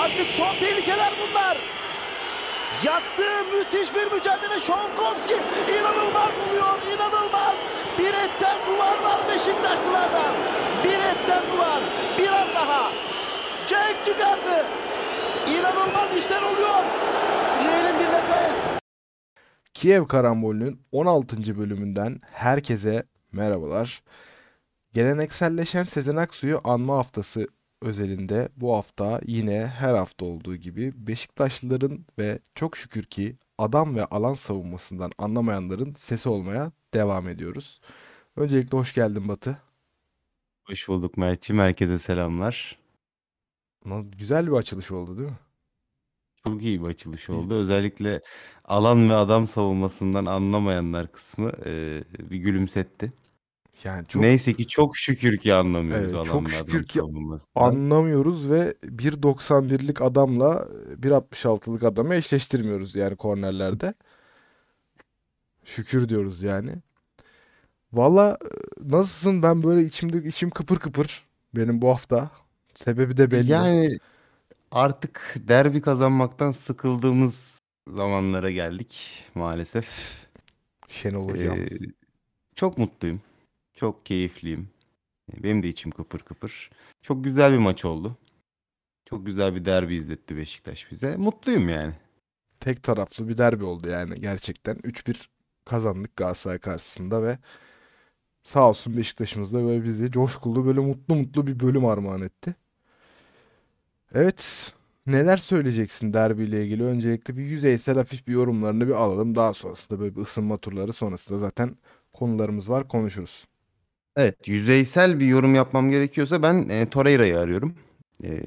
Artık son tehlikeler bunlar. Yattı müthiş bir mücadele Şovkovski. İnanılmaz oluyor inanılmaz. Bir etten duvar var Beşiktaşlılardan. Bir etten duvar. Biraz daha. Cenk çıkardı. İnanılmaz işler oluyor. Reel'in bir nefes. Kiev Karambolü'nün 16. bölümünden herkese merhabalar. Gelenekselleşen Sezen Aksu'yu anma haftası özelinde bu hafta yine her hafta olduğu gibi Beşiktaşlıların ve çok şükür ki adam ve alan savunmasından anlamayanların sesi olmaya devam ediyoruz. Öncelikle hoş geldin Batı. Hoş bulduk Mert'ciğim. Herkese selamlar. Güzel bir açılış oldu değil mi? Çok iyi bir açılış oldu. Özellikle alan ve adam savunmasından anlamayanlar kısmı e, bir gülümsetti. Yani çok Neyse ki çok şükür ki anlamıyoruz Evet, çok şükür ki anlamıyoruz ve 1.91'lik adamla 1.66'lık adamı eşleştirmiyoruz yani kornerlerde. Şükür diyoruz yani. Valla e, nasılsın? Ben böyle içimde içim kıpır kıpır. Benim bu hafta. Sebebi de belli. Yani artık derbi kazanmaktan sıkıldığımız zamanlara geldik maalesef. Şenol hocam. Ee, çok mutluyum. Çok keyifliyim. Benim de içim kıpır kıpır. Çok güzel bir maç oldu. Çok güzel bir derbi izletti Beşiktaş bize. Mutluyum yani. Tek taraflı bir derbi oldu yani gerçekten. 3-1 kazandık Galatasaray karşısında ve sağ olsun Beşiktaş'ımız da böyle bizi coşkulu böyle mutlu mutlu bir bölüm armağan etti. Evet neler söyleyeceksin derbiyle ilgili? Öncelikle bir yüzeysel hafif bir yorumlarını bir alalım. Daha sonrasında böyle bir ısınma turları sonrasında zaten konularımız var konuşuruz. Evet, yüzeysel bir yorum yapmam gerekiyorsa ben e, Torreira'yı arıyorum. E,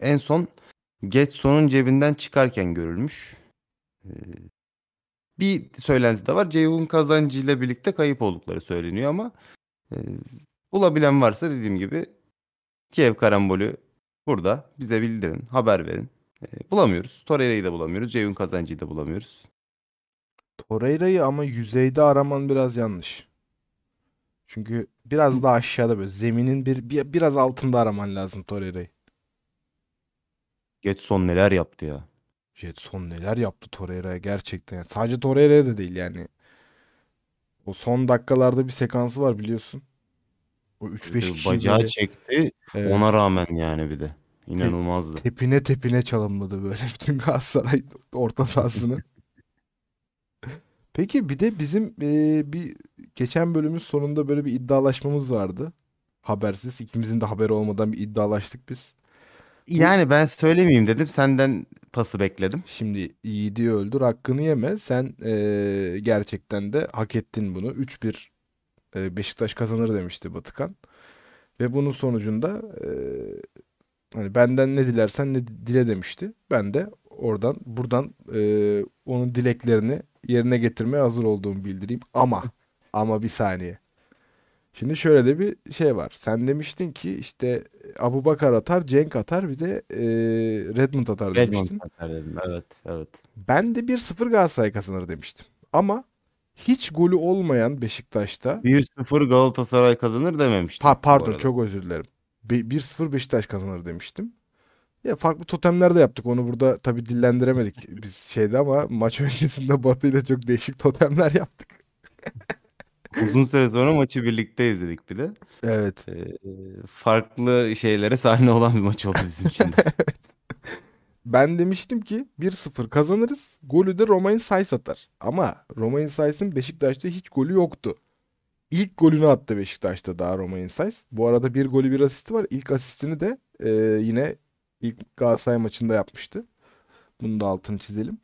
en son Getson'un cebinden çıkarken görülmüş. E, bir söylenti de var. Ceyhun Kazancı ile birlikte kayıp oldukları söyleniyor ama e, bulabilen varsa dediğim gibi Kiev karambolü burada. Bize bildirin, haber verin. E, bulamıyoruz. Torreira'yı da bulamıyoruz. Ceyhun Kazancı'yı da bulamıyoruz. Torreira'yı ama yüzeyde araman biraz yanlış. Çünkü biraz daha aşağıda böyle zeminin bir, bir biraz altında araman lazım Torreira'yı. Getson neler yaptı ya. Jetson neler yaptı Torreira'ya gerçekten. Yani sadece Torreira'ya da değil yani. O son dakikalarda bir sekansı var biliyorsun. O 3-5 E, kişi Bacağı böyle, çekti. evet, Ona rağmen yani bir de. İnanılmazdı. tepine tepine çalınmadı böyle bütün Galatasaray orta sahasını. Peki bir de bizim e, bir geçen bölümün sonunda böyle bir iddialaşmamız vardı. Habersiz ikimizin de haberi olmadan bir iddialaştık biz. Yani ben söylemeyeyim dedim. Senden pası bekledim. Şimdi yiğidi öldür hakkını yeme. Sen eee, gerçekten de hak ettin bunu. 3-1 eee, Beşiktaş kazanır demişti Batıkan. Ve bunun sonucunda eee, hani benden ne dilersen ne dile demişti. Ben de oradan buradan eee, onun dileklerini yerine getirmeye hazır olduğumu bildireyim. Ama ama bir saniye. Şimdi şöyle de bir şey var. Sen demiştin ki işte Abubakar atar, Cenk atar bir de eee, Redmond atar Redmond demiştin. atar dedim. Evet, evet. Ben de 1-0 Galatasaray kazanır demiştim. Ama hiç golü olmayan Beşiktaş'ta 1-0 Galatasaray kazanır dememiştim pa- pardon çok özür dilerim. Be- 1-0 Beşiktaş kazanır demiştim. Ya farklı totemler de yaptık. Onu burada tabii dillendiremedik biz şeyde ama maç öncesinde Batı ile çok değişik totemler yaptık. Uzun süre sonra maçı birlikte izledik bir de. Evet. Ee, farklı şeylere sahne olan bir maç oldu bizim için de. Ben demiştim ki 1-0 kazanırız. Golü de Romain Saiz atar. Ama Romain Saiz'in Beşiktaş'ta hiç golü yoktu. İlk golünü attı Beşiktaş'ta daha Romain Saiz. Bu arada bir golü bir asisti var. İlk asistini de e, yine ilk Galatasaray maçında yapmıştı. Bunu da altını çizelim.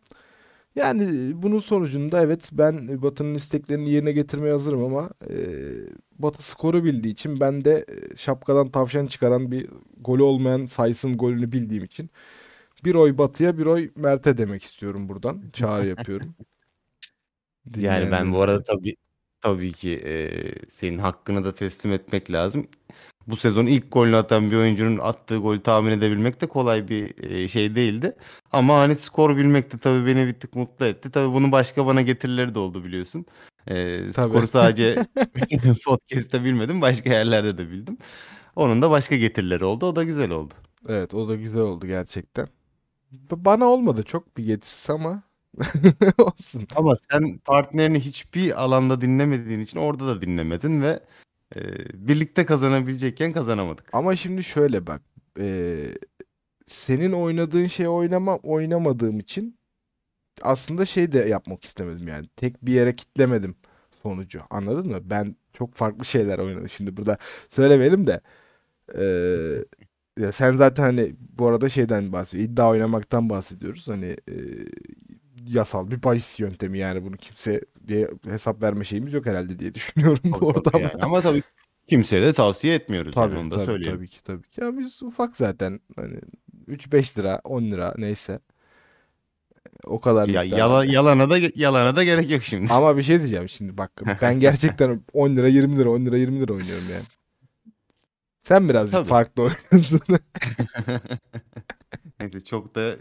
Yani bunun sonucunda evet ben Batı'nın isteklerini yerine getirmeye hazırım ama e, Batı skoru bildiği için ben de e, şapkadan tavşan çıkaran bir golü olmayan Saiz'in golünü bildiğim için bir oy Batı'ya bir oy Mert'e demek istiyorum buradan. Çağrı yapıyorum. Yani ben bu arada tabii tabii ki e, senin hakkını da teslim etmek lazım. Bu sezon ilk golünü atan bir oyuncunun attığı golü tahmin edebilmek de kolay bir e, şey değildi. Ama hani skor bilmek de tabii beni bir tık mutlu etti. Tabii bunun başka bana getirileri de oldu biliyorsun. E, Tabii. skoru sadece podcast'te bilmedim, başka yerlerde de bildim. Onun da başka getirileri oldu. O da güzel oldu. Evet o da güzel oldu gerçekten. Bana olmadı çok bir getirisi ama olsun. Ama sen partnerini hiçbir alanda dinlemediğin için orada da dinlemedin ve e, birlikte kazanabilecekken kazanamadık. Ama şimdi şöyle bak. eee, senin oynadığın şey oynama oynamadığım için aslında şey de yapmak istemedim yani. Tek bir yere kitlemedim sonucu. Anladın mı? Ben çok farklı şeyler oynadım. Şimdi burada söylemeyelim de. eee, ya sen zaten hani bu arada şeyden bahsediyor. İddia oynamaktan bahsediyoruz. Hani eee, yasal bir bahis yöntemi yani bunu kimse diye hesap verme şeyimiz yok herhalde diye düşünüyorum bu Tabii, tabii ortamda. yani. Ama tabii kimseye de tavsiye etmiyoruz Tabii, yani onu da tabii, söyleyelim. tabii ki tabii ki. Ya biz ufak zaten hani 3-5 lira 10 lira neyse o kadar Ya yala- yalana da yalana da gerek yok şimdi. Ama bir şey diyeceğim şimdi bak ben gerçekten 10 lira 20 lira 10 lira 20 lira oynuyorum yani. Sen birazcık Tabii. farklı oynuyorsun. Neyse çok da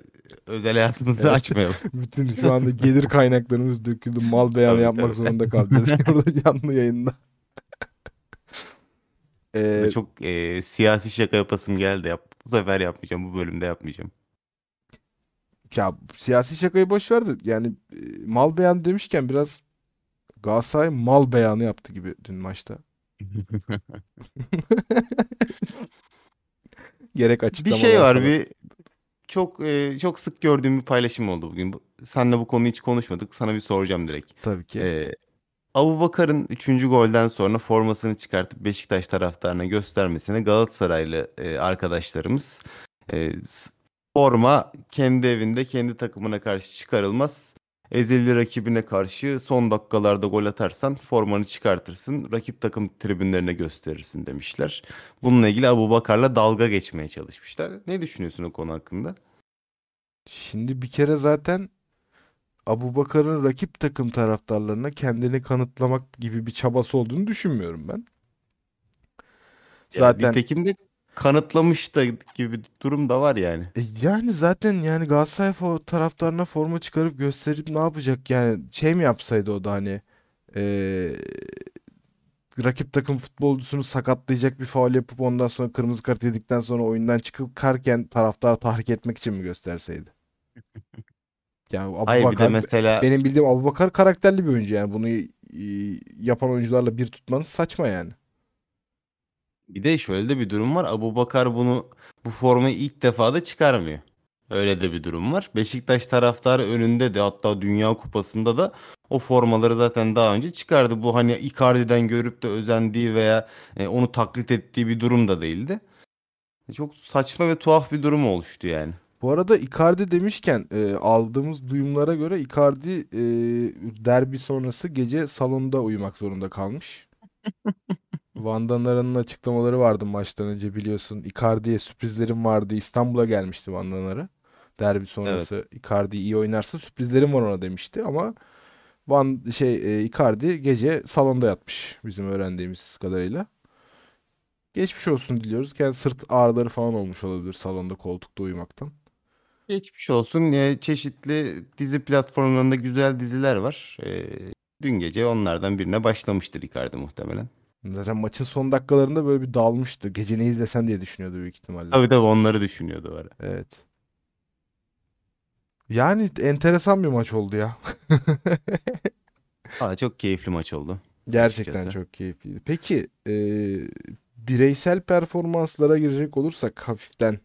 özel hayatımızı Evet. açmayalım. Bütün şu anda gelir kaynaklarımız döküldü. Mal beyanı yapmak tabii. zorunda kalacağız burada canlı yayında. Ee, çok e, siyasi şaka yapasım geldi. Yap. Bu sefer yapmayacağım. Bu bölümde yapmayacağım. Ya siyasi şakayı boş ver de yani e, mal beyanı demişken biraz Galatasaray mal beyanı yaptı gibi dün maçta. Gerek Bir açıklamalar şey var falan. bir çok e, çok sık gördüğüm bir paylaşım oldu bugün. Bu- Seninle bu konuyu hiç konuşmadık. Sana bir soracağım direkt. Tabii ki. E, Abubakar'ın 3. golden sonra formasını çıkartıp Beşiktaş taraftarına göstermesine Galatasaraylı e, arkadaşlarımız e, forma kendi evinde kendi takımına karşı çıkarılmaz. Ezeli rakibine karşı son dakikalarda gol atarsan formanı çıkartırsın. Rakip takım tribünlerine gösterirsin demişler. Bununla ilgili Abubakar'la dalga geçmeye çalışmışlar. Ne düşünüyorsun o konu hakkında? Şimdi bir kere zaten Abubakar'ın rakip takım taraftarlarına kendini kanıtlamak gibi bir çabası olduğunu düşünmüyorum ben. Zaten Nitekim de kanıtlamış da gibi durum da var yani. E yani zaten yani Galatasaray fo- taraftarına forma çıkarıp gösterip ne yapacak yani şey mi yapsaydı o da hani e, rakip takım futbolcusunu sakatlayacak bir faul yapıp ondan sonra kırmızı kart yedikten sonra oyundan çıkıp karken taraftarı tahrik etmek için mi gösterseydi? Yani Hayır bir de mesela benim bildiğim Abubakar karakterli bir oyuncu yani bunu e, yapan oyuncularla bir tutmanız saçma yani. Bir de şöyle de bir durum var. Abubakar bunu bu formayı ilk defa da çıkarmıyor. Öyle de bir durum var. Beşiktaş taraftarı önünde de hatta Dünya Kupası'nda da o formaları zaten daha önce çıkardı. Bu hani Icardi'den görüp de özendiği veya e, onu taklit ettiği bir durum da değildi. Çok saçma ve tuhaf bir durum oluştu yani. Bu arada Icardi demişken e, aldığımız duyumlara göre Icardi e, derbi sonrası gece salonda uyumak zorunda kalmış. Van Danara'nın açıklamaları vardı maçtan önce biliyorsun. Icardi'ye sürprizlerim vardı. İstanbul'a gelmişti Van Danara. Derbi sonrası Icardi iyi oynarsa sürprizlerim var ona demişti ama Van şey e, Icardi gece salonda yatmış bizim öğrendiğimiz kadarıyla. Geçmiş olsun diliyoruz. Kendi sırt ağrıları falan olmuş olabilir salonda koltukta uyumaktan. Geçmiş olsun. E, çeşitli dizi platformlarında güzel diziler var. E, dün gece onlardan birine başlamıştır Icardi muhtemelen. Zaten maçın son dakikalarında böyle bir dalmıştı. Gece ne izlesem diye düşünüyordu büyük ihtimalle. Tabii tabii onları düşünüyordu o ara. Evet. Yani enteresan bir maç oldu ya. Aa, çok keyifli maç oldu. Gerçekten Açıkçası. çok keyifliydi. Peki e, bireysel performanslara girecek olursak hafiften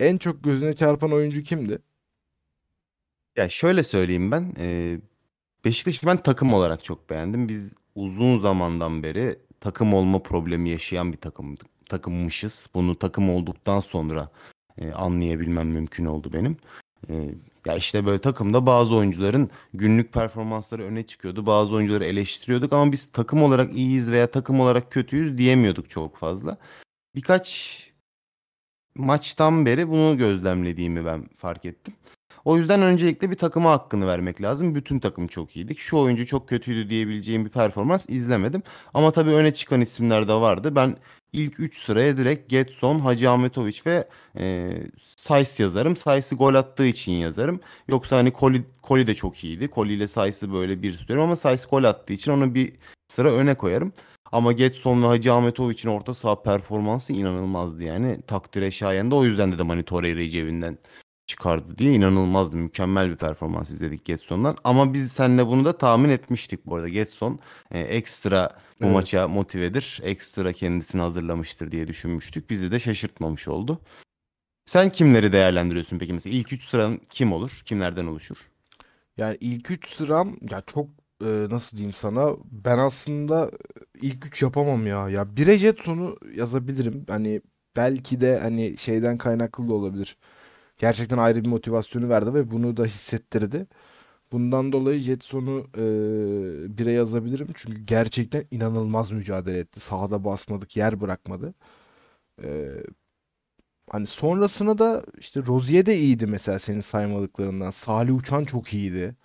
en çok gözüne çarpan oyuncu kimdi? Ya şöyle söyleyeyim ben. E, Beşiktaş'ı ben takım olarak çok beğendim. Biz uzun zamandan beri takım olma problemi yaşayan bir takım takımmışız. Bunu takım olduktan sonra e, anlayabilmem mümkün oldu benim. E, ya işte böyle takımda bazı oyuncuların günlük performansları öne çıkıyordu. Bazı oyuncuları eleştiriyorduk ama biz takım olarak iyiyiz veya takım olarak kötüyüz diyemiyorduk çok fazla. Birkaç maçtan beri bunu gözlemlediğimi ben fark ettim. O yüzden öncelikle bir takıma hakkını vermek lazım. Bütün takım çok iyiydik. Şu oyuncu çok kötüydü diyebileceğim bir performans izlemedim. Ama tabii öne çıkan isimler de vardı. Ben ilk 3 sıraya direkt Getson, Hacı Ahmetoviç ve e, Sayıs yazarım. Sayıs'ı gol attığı için yazarım. Yoksa hani Koli, Koli de çok iyiydi. Koli ile Sayıs'ı böyle bir tutuyorum ama Sayıs gol attığı için onu bir sıra öne koyarım. Ama Getson ve Hacı Ahmetoviç'in orta saha performansı inanılmazdı yani. Takdire şayan o yüzden dedim hani Torreira'yı cebinden çıkardı diye inanılmazdı. Mükemmel bir performans izledik Getson'dan. Ama biz seninle bunu da tahmin etmiştik bu arada. Getson e, ekstra bu Evet. maça motivedir. Ekstra kendisini hazırlamıştır diye düşünmüştük. Bizi de şaşırtmamış oldu. Sen kimleri değerlendiriyorsun peki? Mesela ilk 3 sıran kim olur? Kimlerden oluşur? Yani ilk 3 sıram ya çok e, nasıl diyeyim sana ben aslında ilk 3 yapamam ya. Ya 1'e Jetson'u yazabilirim. Hani belki de hani şeyden kaynaklı da olabilir. Gerçekten ayrı bir motivasyonu verdi ve bunu da hissettirdi. Bundan dolayı Jetson'u e, 1'e yazabilirim. Çünkü gerçekten inanılmaz mücadele etti. Sahada basmadık, yer bırakmadı. E, hani sonrasına da işte Rozier de iyiydi mesela senin saymadıklarından. Salih Uçan çok iyiydi.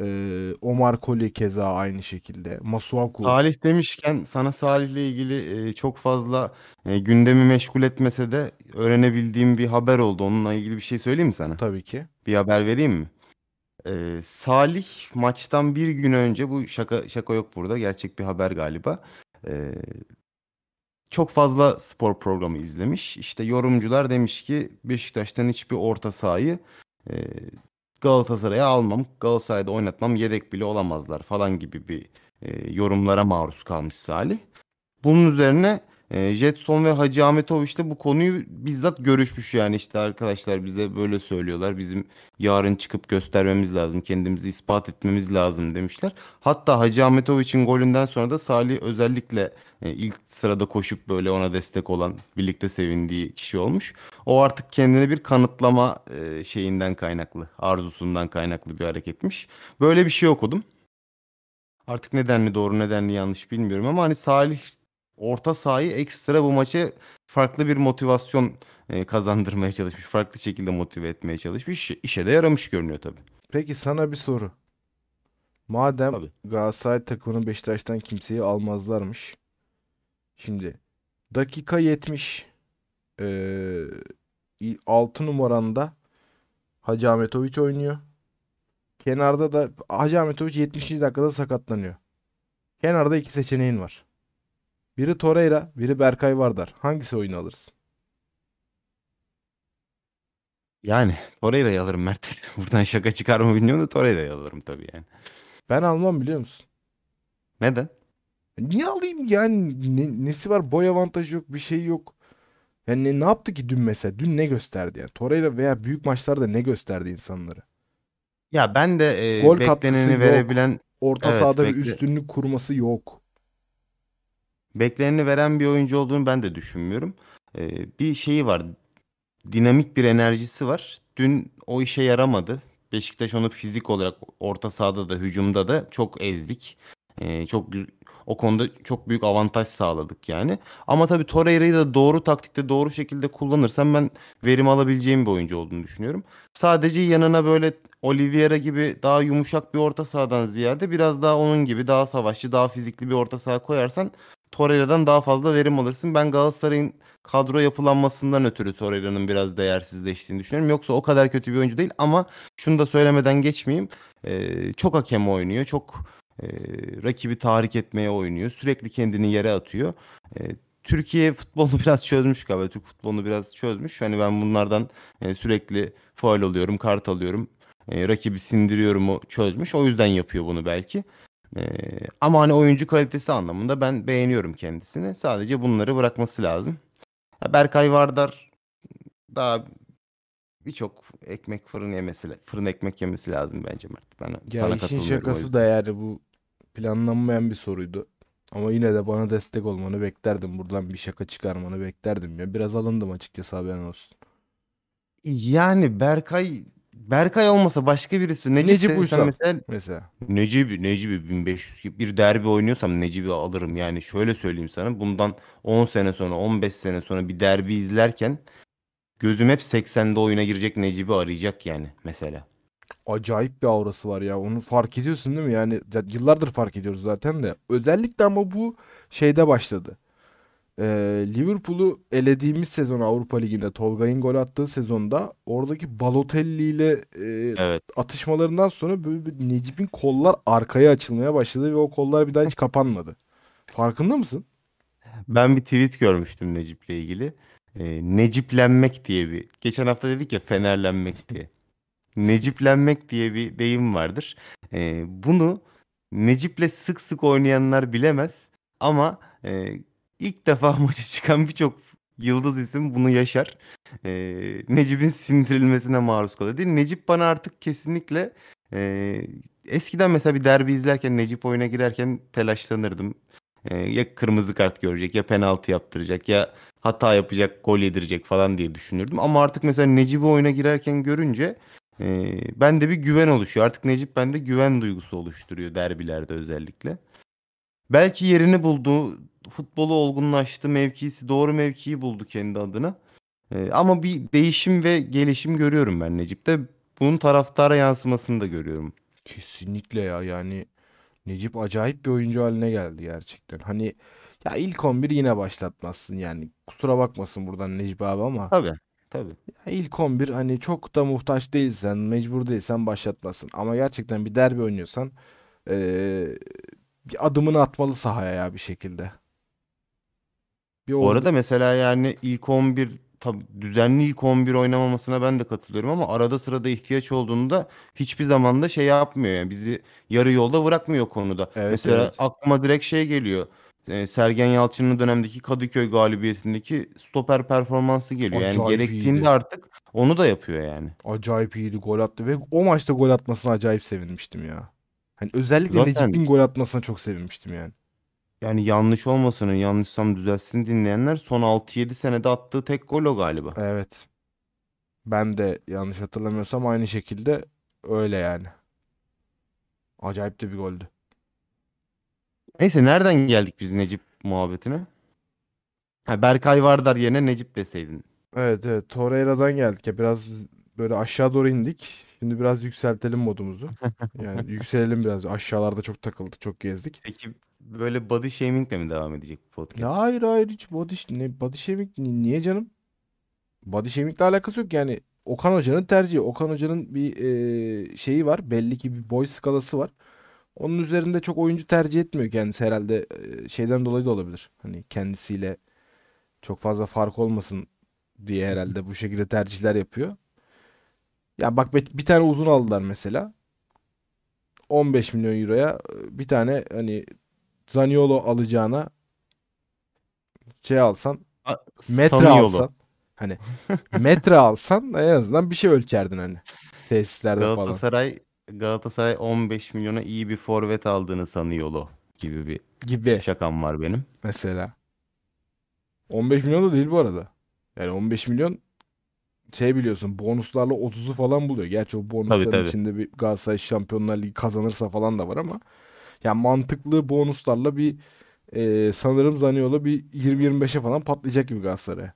Ee, Omar Colley keza aynı şekilde. Masuaku. Salih demişken sana Salih'le ilgili e, çok fazla e, gündemi meşgul etmese de öğrenebildiğim bir haber oldu. Onunla ilgili bir şey söyleyeyim mi sana? Tabii ki. Bir haber vereyim mi? Ee, Salih maçtan bir gün önce bu şaka şaka yok burada gerçek bir haber galiba. Ee, çok fazla spor programı izlemiş. İşte yorumcular demiş ki Beşiktaş'tan hiçbir orta sahayı e, Galatasaray'a almam, Galatasaray'da oynatmam, yedek bile olamazlar falan gibi bir e, yorumlara maruz kalmış Salih. Bunun üzerine e, Jetson ve Hacı Ahmetoviç de bu konuyu bizzat görüşmüş yani işte arkadaşlar bize böyle söylüyorlar. Bizim yarın çıkıp göstermemiz lazım, kendimizi ispat etmemiz lazım demişler. Hatta Hacı Ahmetoviç'in golünden sonra da Salih özellikle e, ilk sırada koşup böyle ona destek olan, birlikte sevindiği kişi olmuş. O artık kendini bir kanıtlama e, şeyinden kaynaklı, arzusundan kaynaklı bir hareketmiş. Böyle bir şey okudum. Artık nedenli doğru nedenli yanlış bilmiyorum ama hani Salih orta sahayı ekstra bu maça farklı bir motivasyon e, kazandırmaya çalışmış. Farklı şekilde motive etmeye çalışmış. İşe, de yaramış görünüyor tabii. Peki sana bir soru. Madem Tabii. Galatasaray takımının Beşiktaş'tan kimseyi almazlarmış. Şimdi dakika 70 ee, 6 numaranda Hacı Ahmetoviç oynuyor. Kenarda da Hacı Ahmetoviç 70. dakikada sakatlanıyor. Kenarda iki seçeneğin var. Biri Torreira, biri Berkay Vardar. Hangisi oyunu alırsın? Yani Torreira'yı alırım Mert. Buradan şaka çıkar mı bilmiyorum da Torreira'yı alırım tabii yani. Ben almam biliyor musun? Neden? Niye alayım yani Ne- nesi var boy avantajı yok bir şey yok. Yani ne, ne yaptı ki dün mesela dün ne gösterdi yani Torreira veya büyük maçlarda ne gösterdi insanlara. Ya ben de e, Gol bekleneni yok. verebilen Orta Evet, sahada bir bekle- üstünlük kurması yok. Bekleneni veren bir oyuncu olduğunu ben de düşünmüyorum. Ee, bir şeyi var. Dinamik bir enerjisi var. Dün o işe yaramadı. Beşiktaş onu fizik olarak orta sahada da hücumda da çok ezdik. Ee, çok o konuda çok büyük avantaj sağladık yani. Ama tabii Torreira'yı da doğru taktikte doğru şekilde kullanırsam ben verim alabileceğim bir oyuncu olduğunu düşünüyorum. Sadece yanına böyle Oliveira gibi daha yumuşak bir orta sahadan ziyade biraz daha onun gibi daha savaşçı, daha fizikli bir orta saha koyarsan Torreira'dan daha fazla verim alırsın. Ben Galatasaray'ın kadro yapılanmasından ötürü Torreira'nın biraz değersizleştiğini düşünüyorum. Yoksa o kadar kötü bir oyuncu değil ama şunu da söylemeden geçmeyeyim. Ee, çok hakem oynuyor. Çok e, rakibi tahrik etmeye oynuyor. Sürekli kendini yere atıyor. E, Türkiye futbolunu biraz çözmüş galiba. Türk futbolunu biraz çözmüş. Hani ben bunlardan e, sürekli faul alıyorum, kart alıyorum. E, rakibi sindiriyorum o çözmüş. O yüzden yapıyor bunu belki. Ee, ama hani oyuncu kalitesi anlamında ben beğeniyorum kendisini. Sadece bunları bırakması lazım. Berkay Vardar daha birçok ekmek fırın yemesi, fırın ekmek yemesi lazım bence Mert. Ben Ya sana işin şakası da yani bu planlanmayan bir soruydu. Ama yine de bana destek olmanı beklerdim. Buradan bir şaka çıkarmanı beklerdim ya. Biraz alındım açıkçası haberin olsun. Yani Berkay Berkay olmasa başka birisi. Necip, Necip Uysal. mesela Mesela. Necip, Necip 1500 gibi bir derbi oynuyorsam Necip'i alırım. Yani şöyle söyleyeyim sana. Bundan 10 sene sonra, 15 sene sonra bir derbi izlerken gözüm hep 80'de oyuna girecek Necip'i arayacak yani mesela. acayip bir aurası var ya. Onu fark ediyorsun değil mi? Yani ya yıllardır fark ediyoruz zaten de. Özellikle ama bu şeyde başladı. Ee, Liverpool'u elediğimiz sezon Avrupa Ligi'nde Tolga'nın gol attığı sezonda oradaki Balotelli ile e, Evet. atışmalarından sonra böyle bir Necip'in kollar arkaya açılmaya başladı ve o kollar bir daha hiç kapanmadı. Farkında mısın? Ben bir tweet görmüştüm Necip'le ilgili. e, neciplenmek diye bir geçen hafta dedik ya fenerlenmek diye. Neciplenmek diye bir deyim vardır. E, bunu Necip'le sık sık oynayanlar bilemez ama e, ilk defa maça çıkan birçok yıldız isim bunu yaşar. E, Necip'in sindirilmesine maruz kalıyor değil. Necip bana artık kesinlikle e, eskiden mesela bir derbi izlerken Necip oyuna girerken telaşlanırdım. E, ya kırmızı kart görecek ya penaltı yaptıracak ya hata yapacak gol yedirecek falan diye düşünürdüm. Ama artık mesela Necip'i oyuna girerken görünce e, bende bir güven oluşuyor. Artık Necip bende güven duygusu oluşturuyor derbilerde özellikle. Belki yerini buldu, futbolu olgunlaştı, mevkisi doğru mevkiyi buldu kendi adına. E, ama bir değişim ve gelişim görüyorum ben Necip'te. Bunun taraftara yansımasını da görüyorum. Kesinlikle ya yani Necip acayip bir oyuncu haline geldi gerçekten. Hani ya ilk 11 yine başlatmazsın yani. Kusura bakmasın buradan Necip abi ama Tabii. Tabii. ya ilk 11 hani çok da muhtaç değilsen, mecbur değilsen başlatmasın. Ama gerçekten bir derbi oynuyorsan eee, bir adımını atmalı sahaya ya bir şekilde. Bir Bu oldu. arada mesela yani ilk 11 tabii düzenli ilk 11 oynamamasına ben de katılıyorum ama arada sırada ihtiyaç olduğunda hiçbir zaman da şey yapmıyor yani bizi yarı yolda bırakmıyor konuda. Evet, Mesela evet. aklıma direkt şey geliyor. Ee, Sergen Yalçın'ın dönemdeki Kadıköy galibiyetindeki stoper performansı geliyor. Yani Acayip gerektiğinde iyiydi. artık onu da yapıyor yani. Acayip iyiydi gol attı ve o maçta gol atmasına acayip sevinmiştim ya. Hani özellikle Zaten Necip'in gol atmasına çok sevinmiştim yani. yani yanlış olmasın, yanlışsam düzelsin dinleyenler son 6-7 senede attığı tek gol o galiba. Evet. Ben de yanlış hatırlamıyorsam aynı şekilde öyle yani. Acayip de bir goldü. Neyse nereden geldik biz Necip muhabbetine? Ha, Berkay Vardar yerine Necip deseydin. Evet evet Torreira'dan geldik ya biraz böyle aşağı doğru indik. Şimdi biraz yükseltelim modumuzu. Yani yükselelim biraz. Aşağılarda çok takıldık, çok gezdik. Peki böyle body shaming'le mi devam edecek bu Ya podcast? hayır hayır hiç body, ne, body shaming ni- niye canım? Body shaming'le alakası yok yani. Okan Hoca'nın tercihi. Okan Hoca'nın bir e, şeyi var. Belli ki bir boy skalası var. Onun üzerinde çok oyuncu tercih etmiyor kendisi herhalde. e, şeyden dolayı da olabilir. Hani kendisiyle çok fazla fark olmasın diye herhalde bu şekilde tercihler yapıyor. Ya bak bir tane uzun aldılar mesela. 15 milyon euroya bir tane hani Zaniolo alacağına şey alsan A- metre Sanıyolu. alsan hani metre alsan en azından bir şey ölçerdin hani tesislerde falan Galatasaray Galatasaray 15 milyona iyi bir forvet aldığını sanıyor gibi bir gibi şakam var benim. mesela. 15 milyon da değil bu arada. Yani 15 milyon şey biliyorsun bonuslarla 30'u falan buluyor. Gerçi o bonusların tabii. içinde bir Galatasaray Şampiyonlar Ligi kazanırsa falan da var ama yani mantıklı bonuslarla bir e, sanırım Zaniolo bir 20-25'e falan patlayacak gibi Galatasaray'a.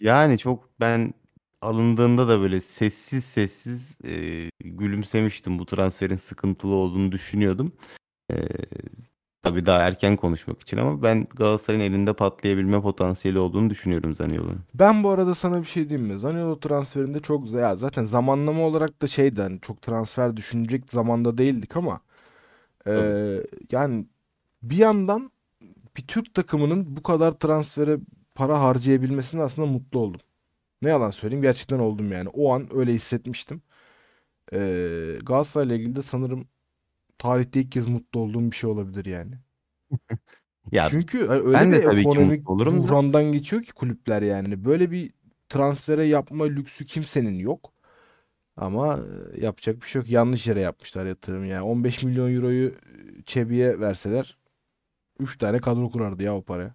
Yani çok ben alındığında da böyle sessiz sessiz e, gülümsemiştim. Bu transferin sıkıntılı olduğunu düşünüyordum. E, tabii daha erken konuşmak için ama ben Galatasaray'ın elinde patlayabilme potansiyeli olduğunu düşünüyorum Zaniolo'nun. Ben bu arada sana bir şey diyeyim mi? Zaniolo transferinde çok. Ya zaten zamanlama olarak da şeydi hani çok transfer düşünecek zamanda değildik ama eee, yani bir yandan bir Türk takımının bu kadar transfere para harcayabilmesine aslında mutlu oldum. Ne yalan söyleyeyim gerçekten oldum yani. O an öyle hissetmiştim. Eee Galatasaray'la ilgili de sanırım tarihte ilk kez mutlu olduğum bir şey olabilir yani. Ya Çünkü hani öyle ben bir de tabii ekonomik olurum da. buhrandan geçiyor ki kulüpler yani. Böyle bir transfere yapma lüksü kimsenin yok. Ama e, yapacak bir şey yok. Yanlış yere yapmışlar yatırım yani. 15 milyon euroyu e, Çebi'ye verseler 3 tane kadro kurardı ya o paraya.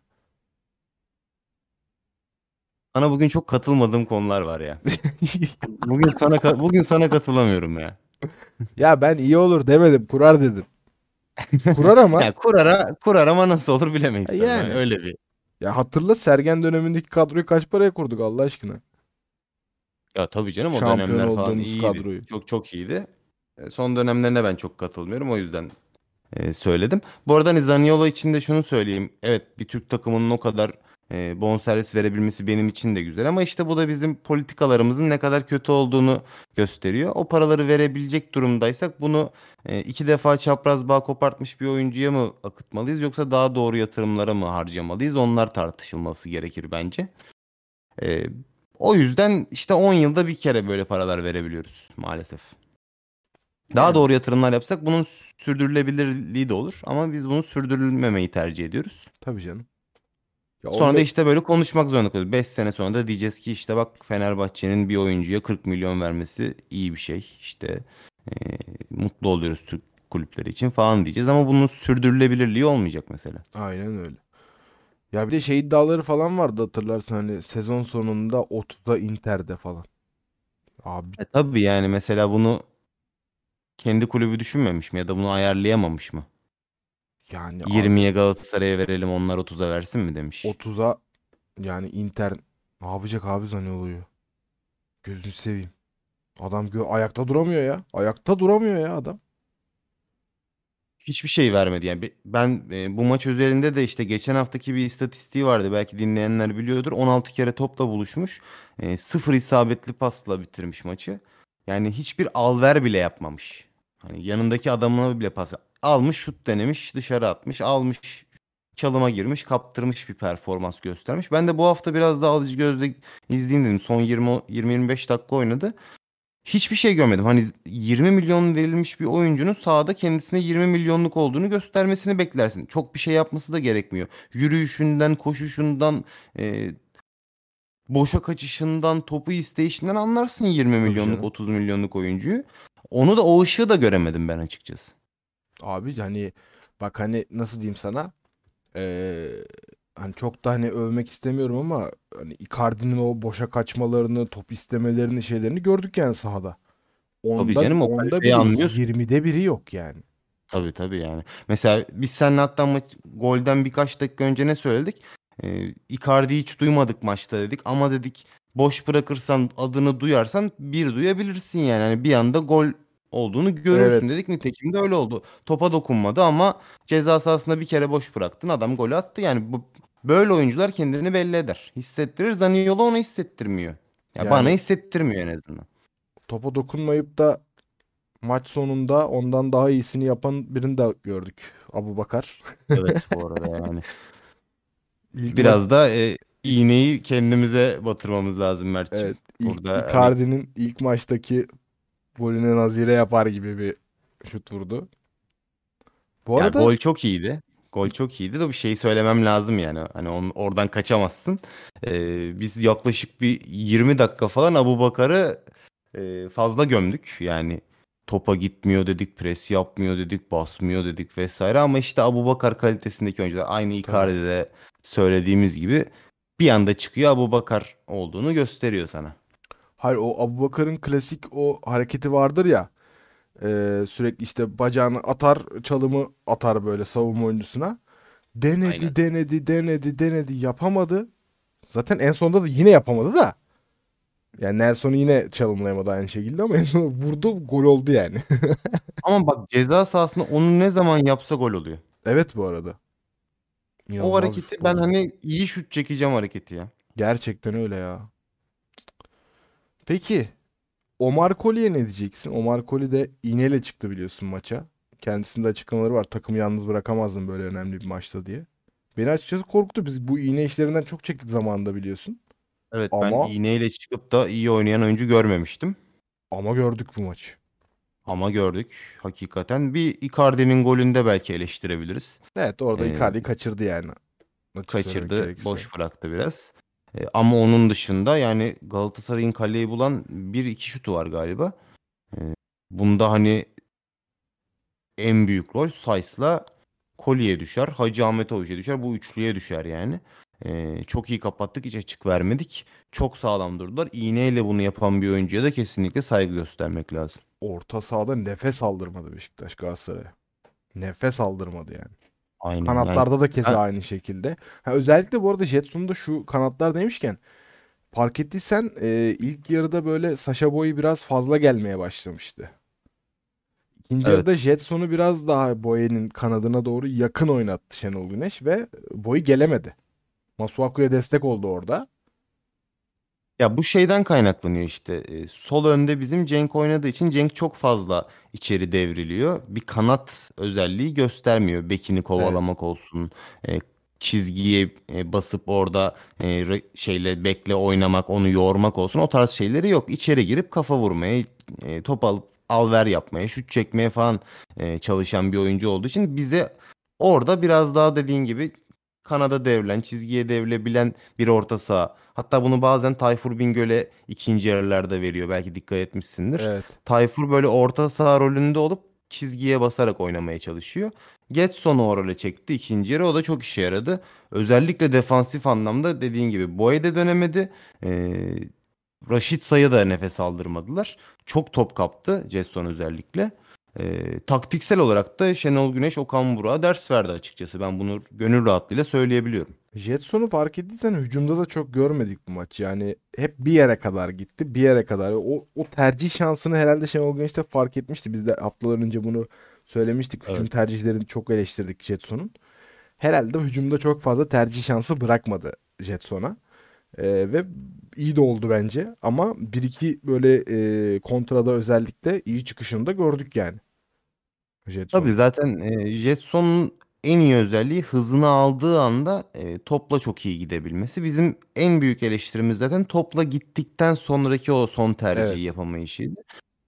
Sana bugün çok katılmadığım konular var ya. Bugün sana bugün sana katılamıyorum ya. Ya ben iyi olur demedim. Kurar dedim. Kurar ama Ya kurara kurar ama nasıl olur bilemeyiz tabii. Yani. öyle bir. ya hatırla Sergen dönemindeki kadroyu kaç paraya kurduk Allah aşkına. Ya tabii canım o Şampiyon dönemler falan iyiydi. kadroyu. Çok çok iyiydi. E, Son dönemlerine ben çok katılmıyorum. O yüzden e, söyledim. Bu arada hani Zaniolo için de şunu söyleyeyim. Evet bir Türk takımının o kadar e, bonservis verebilmesi benim için de güzel ama işte bu da bizim politikalarımızın ne kadar kötü olduğunu gösteriyor. O paraları verebilecek durumdaysak bunu e, iki defa çapraz bağ kopartmış bir oyuncuya mı akıtmalıyız yoksa daha doğru yatırımlara mı harcamalıyız? Onlar tartışılması gerekir bence. E, o yüzden işte 10 yılda bir kere böyle paralar verebiliyoruz maalesef. Daha Yani. doğru yatırımlar yapsak bunun sürdürülebilirliği de olur ama biz bunu sürdürülmemeyi tercih ediyoruz. Tabii canım. Ya Sonra da 15 işte böyle konuşmak zorunda kalıyoruz. 5 sene sonra da diyeceğiz ki işte bak Fenerbahçe'nin bir oyuncuya 40 milyon vermesi iyi bir şey. İşte eee, mutlu oluyoruz Türk kulüpleri için falan diyeceğiz ama bunun sürdürülebilirliği olmayacak mesela. Aynen öyle. Ya bir de şey iddiaları falan vardı hatırlarsın hani sezon sonunda 30'da Inter'de falan. Abi E tabii yani mesela bunu kendi kulübü düşünmemiş mi ya da bunu ayarlayamamış mı? Yani abi 20'ye Galatasaray'a verelim onlar 30'a versin mi demiş. 30'a yani Inter ne yapacak abi Zaniolo'yu? Gözünü seveyim. Adam gö ayakta duramıyor ya. Ayakta duramıyor ya adam. Hiçbir şey vermedi yani. Be- Ben e, bu maç üzerinde de işte geçen haftaki bir istatistiği vardı. Belki dinleyenler biliyordur. 16 kere topla buluşmuş. E, sıfır isabetli pasla bitirmiş maçı. Yani hiçbir alver bile yapmamış. Hani yanındaki adamına bile pas almış, şut denemiş, dışarı atmış, almış, çalıma girmiş, kaptırmış bir performans göstermiş. Ben de bu hafta biraz daha alıcı gözle izleyeyim dedim. Son 20 20-25 dakika oynadı. Hiçbir şey görmedim. Hani 20 milyon verilmiş bir oyuncunun sahada kendisine 20 milyonluk olduğunu göstermesini beklersin. Çok bir şey yapması da gerekmiyor. Yürüyüşünden, koşuşundan, e, boşa kaçışından, topu isteyişinden anlarsın 20 milyonluk, canım. 30 milyonluk oyuncuyu. Onu da o ışığı da göremedim ben açıkçası. Abi hani bak hani nasıl diyeyim sana? Ee, hani çok da hani övmek istemiyorum ama hani Icardi'nin o boşa kaçmalarını, top istemelerini, şeylerini gördük yani sahada. Onda, canım, o onda biri, anlıyorsun. 20'de biri yok yani. Tabii tabii yani. Mesela biz seninle hatta maç, golden birkaç dakika önce ne söyledik? Ee, Icardi'yi hiç duymadık maçta dedik ama dedik boş bırakırsan adını duyarsan bir duyabilirsin yani. Hani bir anda gol olduğunu görürsün Evet. dedik. Nitekim de öyle oldu. Topa dokunmadı ama ceza sahasında bir kere boş bıraktın adam golü attı. Yani bu böyle oyuncular kendini belli eder. Hissettirir. Zaniolo onu hissettirmiyor. Ya Yani- bana hissettirmiyor en azından. Topa dokunmayıp da maç sonunda ondan daha iyisini yapan birini de gördük. Abu Bakar. Evet bu arada yani. Biraz da e, iğneyi kendimize batırmamız lazım Mert'ciğim. Evet, ilk Burada hani- Icardi'nin ilk maçtaki golüne nazire yapar gibi bir şut vurdu. Bu arada gol çok iyiydi. Gol çok iyiydi de bir şey söylemem lazım yani. Hani on- oradan kaçamazsın. Ee, biz yaklaşık bir 20 dakika falan Abu Bakar'ı e, fazla gömdük. Yani topa gitmiyor dedik, pres yapmıyor dedik, basmıyor dedik vesaire. Ama işte Abu Bakar kalitesindeki oyuncular aynı Icardi'de söylediğimiz gibi bir anda çıkıyor Abu Bakar olduğunu gösteriyor sana. Hayır o Abu Bakar'ın klasik o hareketi vardır ya. e, sürekli işte bacağını atar, çalımı atar böyle savunma oyuncusuna. Denedi, Aynen. denedi, denedi, denedi, yapamadı. Zaten en sonunda da yine yapamadı da. Yani Nelson'u yine çalımlayamadı aynı şekilde ama en sonunda vurdu, gol oldu yani. Ama bak ceza sahasında onu ne zaman yapsa gol oluyor. Evet bu arada. O İnanılmaz bir hareketi ben hani iyi şut çekeceğim hareketi ya. Gerçekten öyle ya. Peki Omar Colley'e ne diyeceksin? Omar Colley de iğneyle çıktı biliyorsun maça. Kendisinde açıklamaları var. Takımı yalnız bırakamazdım böyle önemli bir maçta diye. Beni açıkçası korktu. Biz bu iğne işlerinden çok çektik zamanında biliyorsun. Evet Ama- ben iğneyle çıkıp da iyi oynayan oyuncu görmemiştim. Ama gördük bu maçı. Ama gördük hakikaten. Bir Icardi'nin golünde belki eleştirebiliriz. Evet orada Ee, Icardi kaçırdı yani. Açık Kaçırdı, boş bıraktı biraz. E, ama onun dışında yani Galatasaray'ın kaleyi bulan bir iki şutu var galiba. E, bunda hani en büyük rol Says'la Kolye'ye düşer. Hacı Ahmetoviç'e düşer. Bu üçlüye düşer yani. E, çok iyi kapattık. Hiç açık vermedik. Çok sağlam durdular. İğneyle bunu yapan bir oyuncuya da kesinlikle saygı göstermek lazım. Orta sahada nefes aldırmadı Beşiktaş Galatasaray'a. Nefes aldırmadı yani. Aynen. Yani Kanatlarda da keza Ben- aynı şekilde. Ha, özellikle bu arada Jetson'da şu kanatlar demişken fark ettiysen e, ilk yarıda böyle Sasha Boy biraz fazla gelmeye başlamıştı. İkinci Evet. yarıda Jetson'u biraz daha Boy'un kanadına doğru yakın oynattı Şenol Güneş ve Boy gelemedi. Masuaku'ya destek oldu orada. Ya bu şeyden kaynaklanıyor işte. E, sol önde bizim Cenk oynadığı için Cenk çok fazla içeri devriliyor. Bir kanat özelliği göstermiyor. Bekini kovalamak olsun. e, çizgiye e, basıp orada e, re- şeyle bekle oynamak, onu yormak olsun. O tarz şeyleri yok. İçeri girip kafa vurmaya, e, top alıp alver yapmaya, şut çekmeye falan e, çalışan bir oyuncu olduğu için bize orada biraz daha dediğin gibi kanada devrilen, çizgiye devrilebilen bir orta saha. Hatta bunu bazen Tayfur Bingöl'e ikinci yarılarda veriyor. Belki dikkat etmişsindir. Evet. Tayfur böyle orta saha rolünde olup çizgiye basarak oynamaya çalışıyor. Getson'u o role çekti ikinci yarı. O da çok işe yaradı. Özellikle defansif anlamda dediğin gibi Boye dönemedi. Ee, Raşit Say'a da nefes aldırmadılar. Çok top kaptı Jetson özellikle. Ee, taktiksel olarak da Şenol Güneş Okan Burak'a ders verdi açıkçası. Ben bunu gönül rahatlığıyla söyleyebiliyorum. Jetson'u fark ettiysen hücumda da çok görmedik bu maç. Yani hep bir yere kadar gitti. Bir yere kadar. O, o tercih şansını herhalde Şenol Güneş de fark etmişti. Biz de haftalar önce bunu söylemiştik. Hücum Evet. tercihlerini çok eleştirdik Jetson'un. Herhalde hücumda çok fazla tercih şansı bırakmadı Jetson'a. Ee, ve iyi de oldu bence. Ama bir iki böyle e, kontrada özellikle iyi çıkışını da gördük yani. Jetson. Tabii zaten e, Jetson'un en iyi özelliği hızını aldığı anda e, topla çok iyi gidebilmesi. Bizim en büyük eleştirimiz zaten topla gittikten sonraki o son tercihi Evet. yapamayışıydı.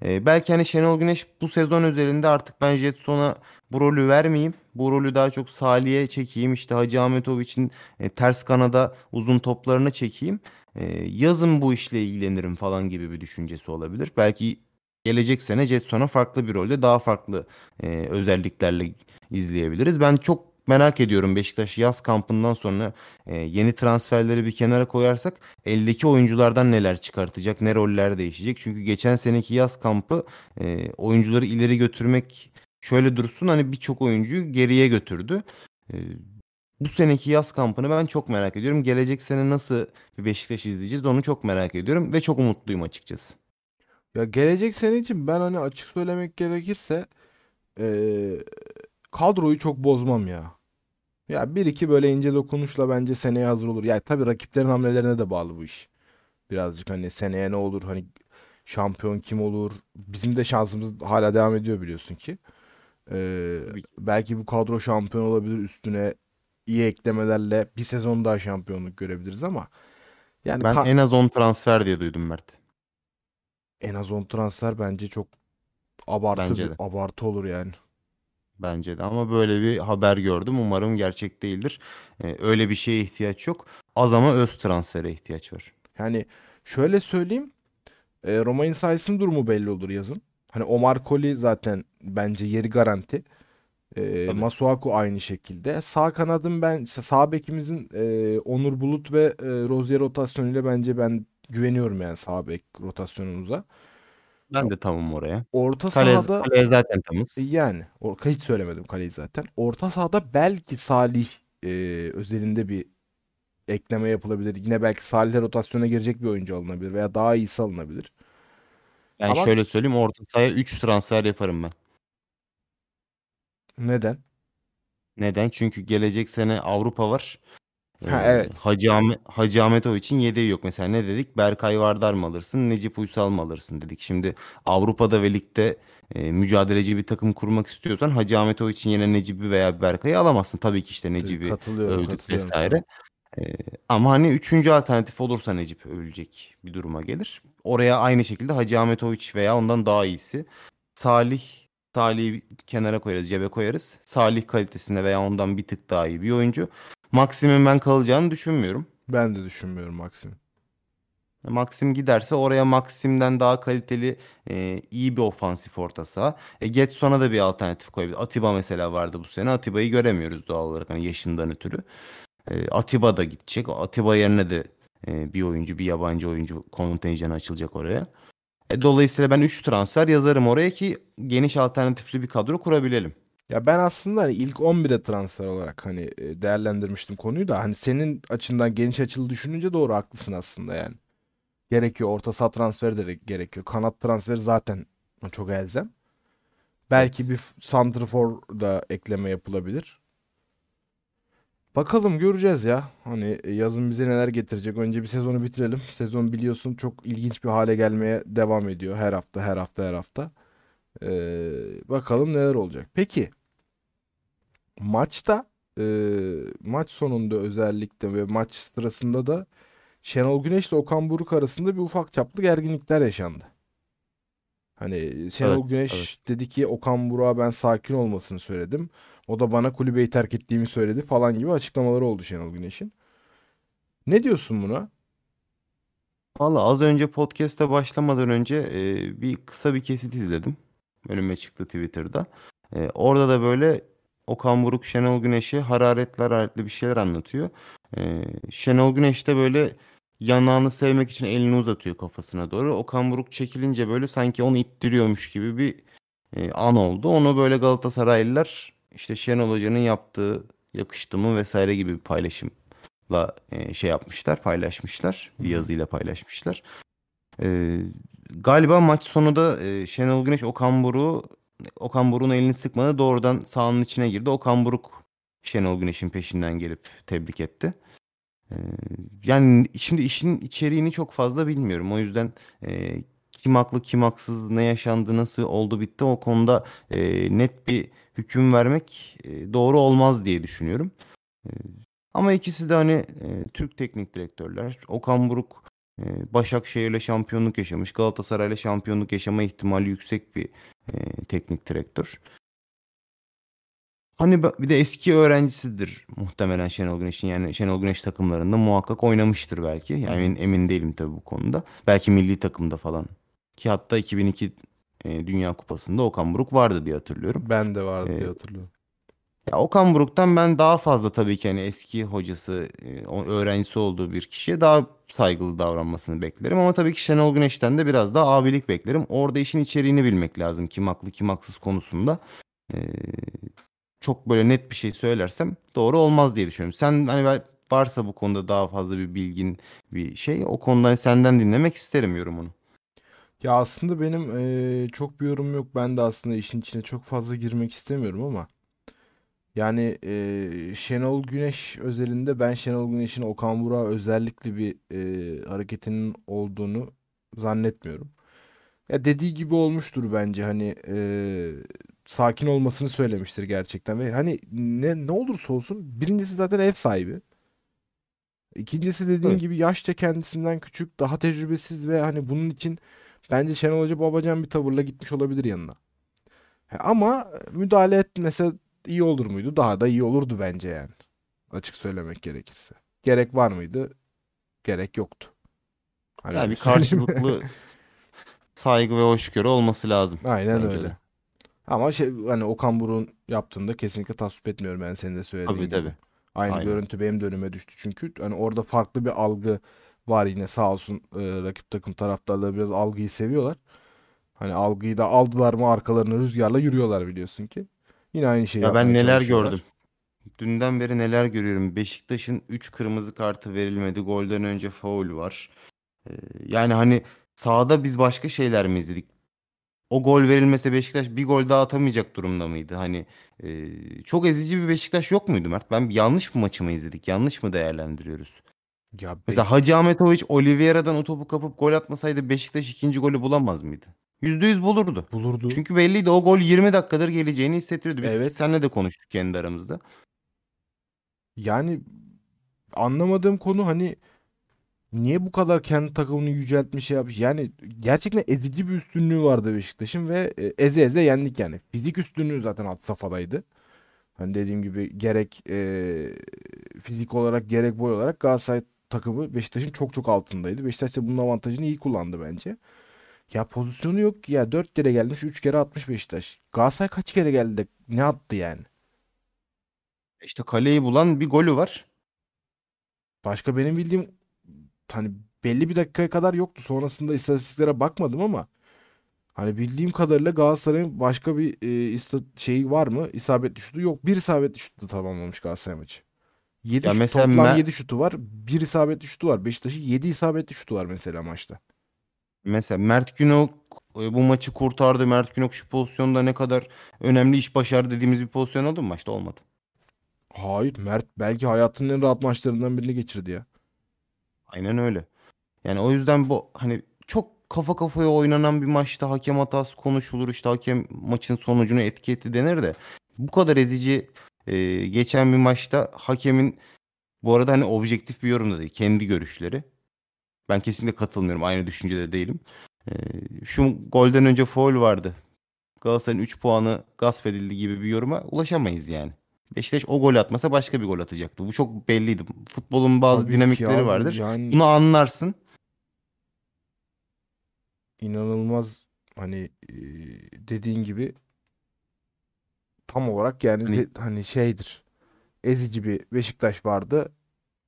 E, belki hani Şenol Güneş bu sezon özelinde artık ben Jetson'a bu rolü vermeyeyim. Bu rolü daha çok Salih'e çekeyim. İşte Hacı Ahmetoviç'in e, ters kanada uzun toplarını çekeyim. E, yazın bu işle ilgilenirim falan gibi bir düşüncesi olabilir. Belki gelecek sene Jetson'a farklı bir rolde daha farklı e, özelliklerle izleyebiliriz. Ben çok merak ediyorum Beşiktaş yaz kampından sonra e, yeni transferleri bir kenara koyarsak eldeki oyunculardan neler çıkartacak, ne roller değişecek. Çünkü geçen seneki yaz kampı e, oyuncuları ileri götürmek şöyle dursun hani birçok oyuncuyu geriye götürdü. E, bu seneki yaz kampını ben çok merak ediyorum. Gelecek sene nasıl bir Beşiktaş izleyeceğiz onu çok merak ediyorum ve çok umutluyum açıkçası. Ya gelecek sene için ben hani açık söylemek gerekirse eee, kadroyu çok bozmam ya. Ya bir iki böyle ince dokunuşla bence seneye hazır olur. Ya tabii rakiplerin hamlelerine de bağlı bu iş. Birazcık hani seneye ne olur hani şampiyon kim olur. Bizim de şansımız hala devam ediyor biliyorsun ki. Ki. belki bu kadro şampiyon olabilir üstüne iyi eklemelerle bir sezon daha şampiyonluk görebiliriz ama yani Ben en az 10 transfer diye duydum Mert. En az 10 transfer bence çok abartı Bence bir de. abartı olur yani. Bence de ama böyle bir haber gördüm. Umarım gerçek değildir. Ee, öyle bir şeye ihtiyaç yok. Az ama öz transfere ihtiyaç var. Yani şöyle söyleyeyim. E, Roma Insights'ın durumu belli olur yazın. Hani Omar Colley zaten bence yeri garanti. E, Tabii. Masuaku aynı şekilde. Sağ kanadın ben sağ bekimizin e, Onur Bulut ve e, Rozier rotasyonuyla bence ben güveniyorum yani sağ bek rotasyonumuza. Ben de tamam oraya. Orta Kale, sahada kaleye zaten tamız. yani or- hiç söylemedim kaleyi zaten. Orta sahada belki Salih e, özelinde bir ekleme yapılabilir. Yine belki Salih'e rotasyona girecek bir oyuncu alınabilir veya daha iyisi alınabilir. Ben Ama- şöyle söyleyeyim orta sahaya 3 transfer yaparım ben. Neden? Neden? Çünkü gelecek sene Avrupa var. Ha, Ee, evet. Hacı, Ahmet, Hacı Ahmetoviç'in yedeği yok. Mesela ne dedik? Berkay Vardar mı alırsın? Necip Uysal mı alırsın dedik. Şimdi Avrupa'da ve ligde e, mücadeleci bir takım kurmak istiyorsan Hacı Ahmetoviç'in yerine Necip'i veya Berkay'ı alamazsın. Tabii ki işte Necip'i Katılıyorum, övdük katılıyorum vesaire. Ee, ama hani üçüncü alternatif olursa Necip övülecek bir duruma gelir. Oraya aynı şekilde Hacı Ahmetoviç veya ondan daha iyisi. Salih, Salih'i kenara koyarız, cebe koyarız. Salih kalitesinde veya ondan bir tık daha iyi bir oyuncu. Maxim'in ben kalacağını düşünmüyorum. Ben de düşünmüyorum Maxim. Maxim giderse oraya Maxim'den daha kaliteli e, iyi bir ofansif orta saha. E, Getson'a da bir alternatif koyabilir. Atiba mesela vardı bu sene. Atiba'yı göremiyoruz doğal olarak hani yaşından ötürü. E, Atiba da gidecek. Atiba yerine de e, bir oyuncu, bir yabancı oyuncu kontenjanı açılacak oraya. E, dolayısıyla ben 3 transfer yazarım oraya ki geniş alternatifli bir kadro kurabilelim. Ya ben aslında hani ilk 11'e transfer olarak hani e, değerlendirmiştim konuyu da hani senin açından geniş açılı düşününce doğru haklısın aslında yani. Gerekiyor orta saha transferi de gerekiyor. Kanat transferi zaten çok elzem. Belki bir santrfor da ekleme yapılabilir. Bakalım göreceğiz ya. Hani yazın bize neler getirecek. Önce bir sezonu bitirelim. Sezon biliyorsun çok ilginç bir hale gelmeye devam ediyor. Her hafta, her hafta, her hafta. Ee, bakalım neler olacak. Peki maçta e, maç sonunda özellikle ve maç sırasında da Şenol Güneş ile Okan Buruk arasında bir ufak çaplı gerginlikler yaşandı. Hani Şenol Evet, Güneş evet. dedi ki Okan Buruk'a ben sakin olmasını söyledim. O da bana kulübeyi terk ettiğimi söyledi falan gibi açıklamaları oldu Şenol Güneş'in. Ne diyorsun buna? Valla az önce podcast'e başlamadan önce e, bir kısa bir kesit izledim. Önüme çıktı Twitter'da. E, orada da böyle Okan Buruk Şenol Güneş'e hararetli hararetli bir şeyler anlatıyor. E, Şenol Güneş de böyle yanağını sevmek için elini uzatıyor kafasına doğru. Okan Buruk çekilince böyle sanki onu ittiriyormuş gibi bir e, an oldu. Onu böyle Galatasaraylılar işte Şenol Hoca'nın yaptığı yakıştı mı vesaire gibi bir paylaşım la e, şey yapmışlar, paylaşmışlar. Bir yazıyla paylaşmışlar. E, galiba maç sonu da e, Şenol Güneş Okan Buruk'u Okan Buruk'un elini sıkmadı. Doğrudan sahanın içine girdi. Okan Buruk Şenol Güneş'in peşinden gelip tebrik etti. E, yani şimdi işin içeriğini çok fazla bilmiyorum. O yüzden e, kim haklı kim haksız ne yaşandı nasıl oldu bitti o konuda e, net bir hüküm vermek e, doğru olmaz diye düşünüyorum. E, ama ikisi de hani e, Türk teknik direktörler. Okan Buruk e, Başakşehir'le şampiyonluk yaşamış. Galatasaray'la şampiyonluk yaşama ihtimali yüksek bir e, teknik direktör. Hani bir de eski öğrencisidir muhtemelen Şenol Güneş'in. Yani Şenol Güneş takımlarında muhakkak oynamıştır belki. Yani emin, emin değilim tabii bu konuda. Belki milli takımda falan. Ki hatta 2002 e, Dünya Kupası'nda Okan Buruk vardı diye hatırlıyorum. Ben de vardı diye Ee, hatırlıyorum. Ya Okan Buruk'tan ben daha fazla tabii ki hani eski hocası, e, öğrencisi olduğu bir kişiye daha saygılı davranmasını beklerim. Ama tabii ki Şenol Güneş'ten de biraz daha abilik beklerim. Orada işin içeriğini bilmek lazım. Kim haklı kim haksız konusunda. Ee, çok böyle net bir şey söylersem doğru olmaz diye düşünüyorum. Sen hani varsa bu konuda daha fazla bir bilgin bir şey o konuda hani senden dinlemek isterim yorumunu. Ya aslında benim eee, çok bir yorum yok. Ben de aslında işin içine çok fazla girmek istemiyorum ama yani eee, Şenol Güneş özelinde ben Şenol Güneş'in Okan Burak'a özellikle bir eee, hareketinin olduğunu zannetmiyorum. Ya dediği gibi olmuştur bence hani eee, sakin olmasını söylemiştir gerçekten ve hani ne ne olursa olsun birincisi zaten ev sahibi. İkincisi dediğin Evet. gibi yaşça kendisinden küçük, daha tecrübesiz ve hani bunun için bence Şenol Hoca babacan bir tavırla gitmiş olabilir yanına. Ama müdahale etmese iyi olur muydu? Daha da iyi olurdu bence yani. Açık söylemek gerekirse. Gerek var mıydı? Gerek yoktu. Hani Yani bir karşılıklı saygı ve hoşgörü olması lazım Aynen öyle. de. Ama şey hani Okan Buruk'un yaptığında kesinlikle tasvip etmiyorum ben senin de söylediğin Tabii gibi. tabii. Aynı Aynen. görüntü benim de önüme düştü çünkü hani orada farklı bir algı var yine sağ olsun e, rakip takım taraftarları biraz algıyı seviyorlar. Hani algıyı da aldılar mı arkalarına rüzgarla yürüyorlar biliyorsun ki. Yine aynı şeyi Ya ben yapmaya neler çalışıyorlar. gördüm. Dünden beri neler görüyorum. Beşiktaş'ın 3 kırmızı kartı verilmedi. Golden önce faul var. Ee, yani hani sahada biz başka şeyler mi izledik? O gol verilmese Beşiktaş bir gol daha atamayacak durumda mıydı? Hani e, çok ezici bir Beşiktaş yok muydu Mert? Ben yanlış mı maçı mı izledik? Yanlış mı değerlendiriyoruz? Ya Mesela Hacı Ahmetoviç Oliveira'dan o topu kapıp gol atmasaydı Beşiktaş ikinci golü bulamaz mıydı? %100 bulurdu. bulurdu. Çünkü belliydi o gol 20 dakikadır geleceğini hissettiriyordu. Biz Evet. seninle de konuştuk kendi aramızda. Yani anlamadığım konu hani niye bu kadar kendi takımını yüceltmiş şey yapmış. Yani gerçekten ezici bir üstünlüğü vardı Beşiktaş'ın ve e, eze eze yendik yani. Fizik üstünlüğü zaten had safhadaydı. Hani dediğim gibi gerek e, fizik olarak gerek boy olarak Galatasaray takımı Beşiktaş'ın çok çok altındaydı. Beşiktaş da bunun avantajını iyi kullandı bence. Ya pozisyonu yok ki ya 4 kere gelmiş 3 kere atmış Beşiktaş. Galatasaray kaç kere geldi de ne attı yani? İşte kaleyi bulan bir golü var. Başka benim bildiğim hani belli bir dakikaya kadar yoktu. Sonrasında istatistiklere bakmadım ama hani bildiğim kadarıyla Galatasaray'ın başka bir e, ista- şeyi var mı? İsabetli şutu yok. Bir isabetli şutla tamamlamış Galatasaray maçı. 7 Ya şut, toplam 7 şutu var. Bir isabetli şutu var. Beşiktaş'ın 7 isabetli şutu var mesela maçta. Mesela Mert Günok e, bu maçı kurtardı. Mert Günok şu pozisyonda ne kadar önemli iş başardı dediğimiz bir pozisyon oldu mu maçta? Olmadı. Hayır Mert belki hayatının en rahat maçlarından birini geçirdi ya. Aynen öyle. Yani o yüzden bu hani çok kafa kafaya oynanan bir maçta hakem hatası konuşulur işte hakem maçın sonucunu etki etti denir de bu kadar ezici e, geçen bir maçta hakemin bu arada hani objektif bir yorum da değil kendi görüşleri. Ben kesinlikle katılmıyorum aynı düşüncede değilim. E, şu golden önce foul vardı. Galatasaray'ın 3 puanı gasp edildi gibi bir yoruma ulaşamayız yani. Beşiktaş o gol atmasa başka bir gol atacaktı. Bu çok belliydi. Futbolun bazı Tabii dinamikleri abi, vardır. Yani Bunu anlarsın. inanılmaz hani e, dediğin gibi tam olarak yani Hani- de- hani şeydir. Ezici bir Beşiktaş vardı.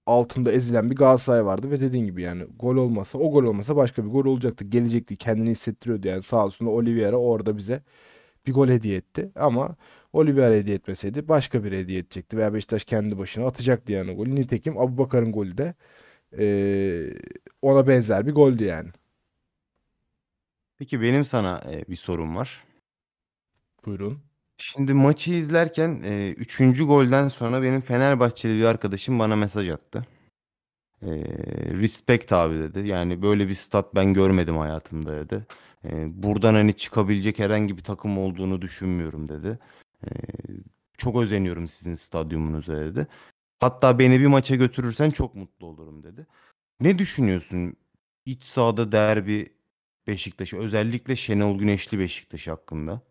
Altında ezilen bir Galatasaray vardı ve dediğin gibi yani gol olmasa o gol olmasa başka bir gol olacaktı. Gelecekti kendini hissettiriyordu yani sağ olsun Oliveira orada bize bir gol hediye etti. Ama Oliveira hediye etmeseydi başka biri hediye edecekti veya Beşiktaş kendi başına atacaktı yani golü. Nitekim Abubakar'ın golü de e, ona benzer bir goldü yani. Peki benim sana bir sorum var. Buyurun. Şimdi maçı izlerken e, üçüncü golden sonra benim Fenerbahçeli bir arkadaşım bana mesaj attı. E, respect abi dedi. Yani böyle bir stat ben görmedim hayatımda dedi. E, buradan hani çıkabilecek herhangi bir takım olduğunu düşünmüyorum dedi. E, çok özeniyorum sizin stadyumunuza dedi. Hatta beni bir maça götürürsen çok mutlu olurum dedi. Ne düşünüyorsun iç sahada derbi Beşiktaş'ı özellikle Şenol Güneşli Beşiktaş hakkında?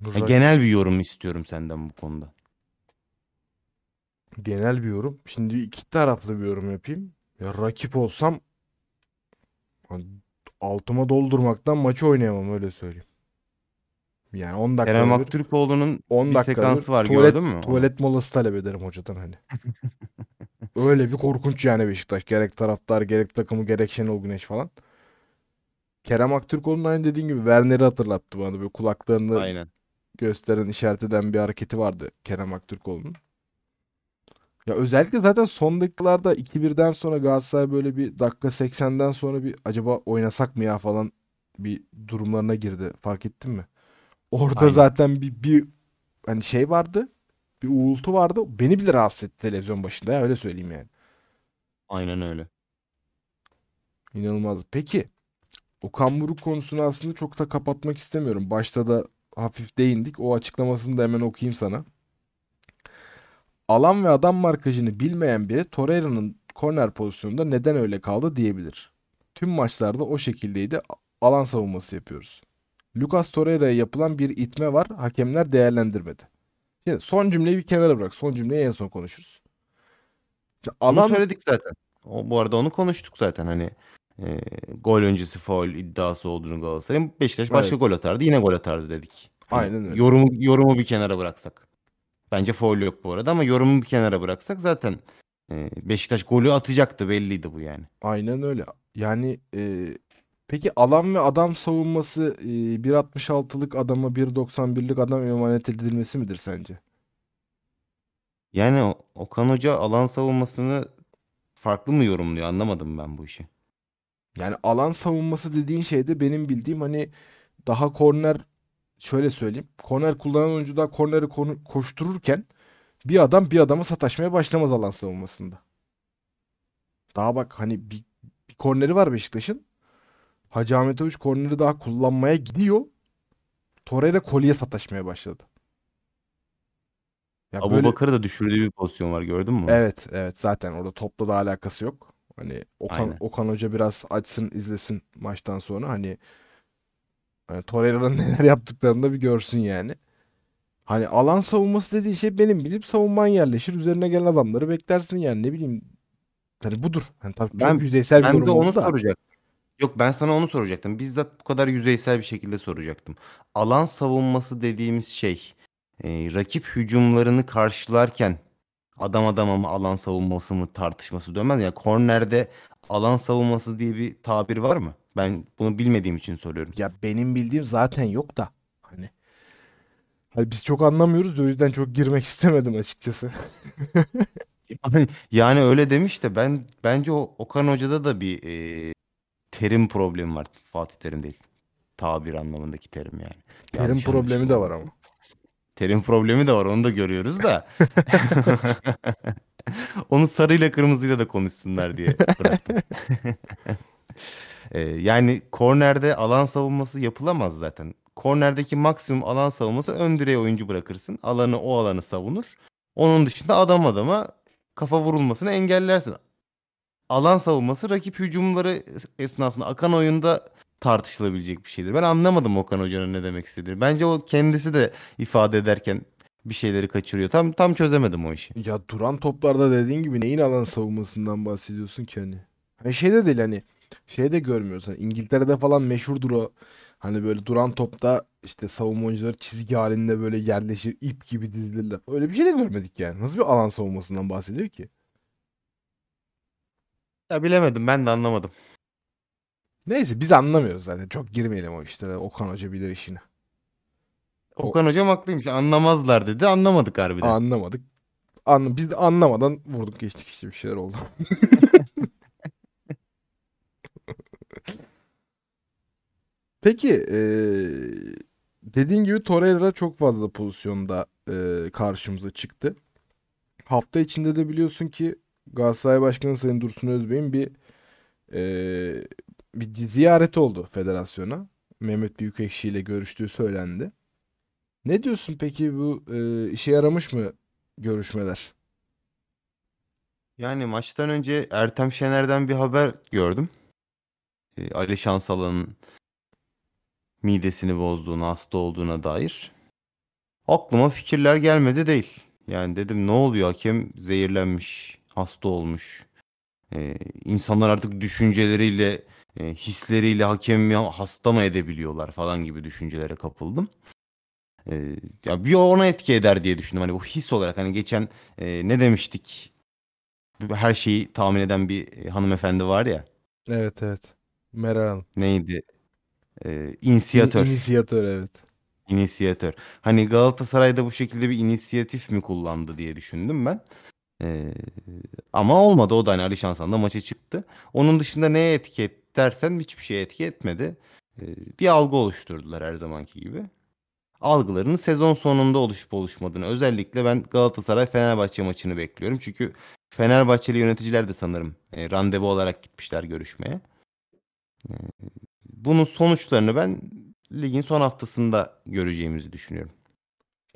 Ya Ra- genel bir yorum istiyorum senden bu konuda. genel bir yorum. Şimdi iki taraflı bir yorum yapayım. Ya rakip olsam hani altıma doldurmaktan maçı oynayamam öyle söyleyeyim. Yani 10 dakika Kerem Aktürkoğlu'nun 10 bir sekansı var tuvalet, gördün mü? tuvalet molası talep ederim hocadan hani. Öyle bir korkunç yani Beşiktaş. Gerek taraftar, gerek takımı, gerek Şenol Güneş falan. Kerem Aktürkoğlu'nun aynı dediğin gibi Werner'i hatırlattı bana. Böyle kulaklarını Aynen. Gösteren, işaret eden bir hareketi vardı Kerem Aktürkoğlu'nun. Ya özellikle zaten son dakikalarda 2-1'den sonra Galatasaray böyle bir dakika 80'den sonra bir acaba oynasak mı ya falan bir durumlarına girdi. Fark ettin mi? Orada Aynen. zaten bir, bir hani şey vardı. Bir uğultu vardı. Beni bile rahatsız etti televizyon başında ya öyle söyleyeyim yani. Aynen öyle. İnanılmaz. Peki Okan Buruk konusunu aslında çok da kapatmak istemiyorum. Başta da hafif değindik. O açıklamasını da hemen okuyayım sana. Alan ve adam markajını bilmeyen biri Torreira'nın korner pozisyonunda neden öyle kaldı diyebilir. Tüm maçlarda o şekildeydi. Alan savunması yapıyoruz. Lucas Torreira'ya yapılan bir itme var. Hakemler değerlendirmedi. Şimdi son cümleyi bir kenara bırak. Son cümleyi en son konuşuruz. Şimdi Alan söyledik zaten. O, bu arada onu konuştuk zaten hani e, gol öncesi faul iddiası olduğunu Galatasaray'ın Beşiktaş başka Evet. gol atardı yine gol atardı dedik. Aynen öyle. Yorumu, yorumu bir kenara bıraksak. Bence faul yok bu arada ama yorumu bir kenara bıraksak zaten e, Beşiktaş golü atacaktı belliydi bu yani. Aynen öyle. Yani e, peki alan ve adam savunması e, 1.66'lık adama 1.91'lik adam emanet edilmesi midir sence? Yani Okan Hoca alan savunmasını farklı mı yorumluyor anlamadım ben bu işi. Yani alan savunması dediğin şey de benim bildiğim hani daha korner şöyle söyleyeyim. Korner kullanan oyuncu daha korneri koştururken bir adam bir adama sataşmaya başlamaz alan savunmasında. Daha bak hani bir, bir korneri var Beşiktaş'ın. Hacı Ahmetoviç korneri daha kullanmaya gidiyor. Torreira kolye sataşmaya başladı. Ya Abu böyle Bakar'ı da düşürdüğü bir pozisyon var gördün mü? evet evet zaten orada topla da alakası yok. Hani Okan Aynen. Okan Hoca biraz açsın izlesin maçtan sonra hani, hani Torreira'nın neler yaptıklarını da bir görsün yani. Hani alan savunması dediği şey benim bilip savunman yerleşir. Üzerine gelen adamları beklersin yani ne bileyim. Hani budur. Hani tabii çok Ben- yüzeysel bir Ben yorum de oldu onu da. soracaktım. Yok ben sana onu soracaktım. Bizzat bu kadar yüzeysel bir şekilde soracaktım. Alan savunması dediğimiz şey e, rakip hücumlarını karşılarken adam adama mı alan savunması mı tartışması dönmez. Ya kornerde alan savunması diye bir tabir var mı? Ben bunu bilmediğim için soruyorum. Ya benim bildiğim zaten yok da hani. Hani biz çok anlamıyoruz da o yüzden çok girmek istemedim açıkçası. Yani, yani öyle demiş de ben bence o Okan Hoca'da da bir e, terim problemi var. Fatih Terim değil. Tabir anlamındaki terim yani. Terim Yanlış problemi de var ama. Terim problemi de var onu da görüyoruz da. Onu sarıyla kırmızıyla da konuşsunlar diye bıraktım. Ee, yani kornerde alan savunması yapılamaz zaten. Kornerdeki maksimum alan savunması ön direğe oyuncu bırakırsın. Alanı o alanı savunur. Onun dışında adam adama kafa vurulmasını engellersin. Alan savunması rakip hücumları esnasında akan oyunda tartışılabilecek bir şeydir. Ben anlamadım Okan Hoca'nın ne demek istediğini. Bence o kendisi de ifade ederken bir şeyleri kaçırıyor. Tam tam çözemedim o işi. Ya duran toplarda dediğin gibi neyin alan savunmasından bahsediyorsun ki hani? Hani şey de değil hani şey de görmüyorsun. Hani İngiltere'de falan meşhurdur o. Hani böyle duran topta işte savunma oyuncuları çizgi halinde böyle yerleşir ip gibi dizilirler. Öyle bir şey de görmedik yani. Nasıl bir alan savunmasından bahsediyor ki? Ya bilemedim ben de anlamadım. Neyse biz anlamıyoruz zaten. Çok girmeyelim o işlere. Okan Hoca bilir işini. O- Okan hocam haklıymış. Anlamazlar dedi. Anlamadık harbiden. Anlamadık. Anla, biz de anlamadan vurduk geçtik işte bir şeyler oldu. Peki eee, dediğin gibi Torreira çok fazla pozisyonda eee, karşımıza çıktı. Hafta içinde de biliyorsun ki Galatasaray Başkanı Sayın Dursun Özbey'in bir eee, bir ziyareti oldu federasyona. Mehmet Büyükekşi ile görüştüğü söylendi. Ne diyorsun peki bu eee, işe yaramış mı görüşmeler? Yani maçtan önce Ertem Şener'den bir haber gördüm. Ee, Ali Şansalan'ın midesini bozduğunu, hasta olduğuna dair. Aklıma fikirler gelmedi değil. Yani dedim ne oluyor hakem zehirlenmiş, hasta olmuş. Ee, insanlar artık düşünceleriyle, e, hisleriyle hakemi hasta mı edebiliyorlar falan gibi düşüncelere kapıldım. Ee, ya bir ona etki eder diye düşündüm. Hani bu his olarak hani geçen e, ne demiştik? her şeyi tahmin eden bir e, hanımefendi var ya. Evet evet. Meral Hanım. Neydi? Ee, İni- inisiyatör. İnisiyatör evet. İnisiyatör. Hani Galatasaray'da bu şekilde bir inisiyatif mi kullandı diye düşündüm ben. Ee, ama olmadı. O da hani Ali Şansan da maça çıktı. Onun dışında neye etki et dersen hiçbir şeye etki etmedi. Ee, bir algı oluşturdular her zamanki gibi. Algılarının sezon sonunda oluşup oluşmadığını özellikle ben Galatasaray Fenerbahçe maçını bekliyorum. Çünkü Fenerbahçeli yöneticiler de sanırım e, randevu olarak gitmişler görüşmeye. E, bunun sonuçlarını ben ligin son haftasında göreceğimizi düşünüyorum.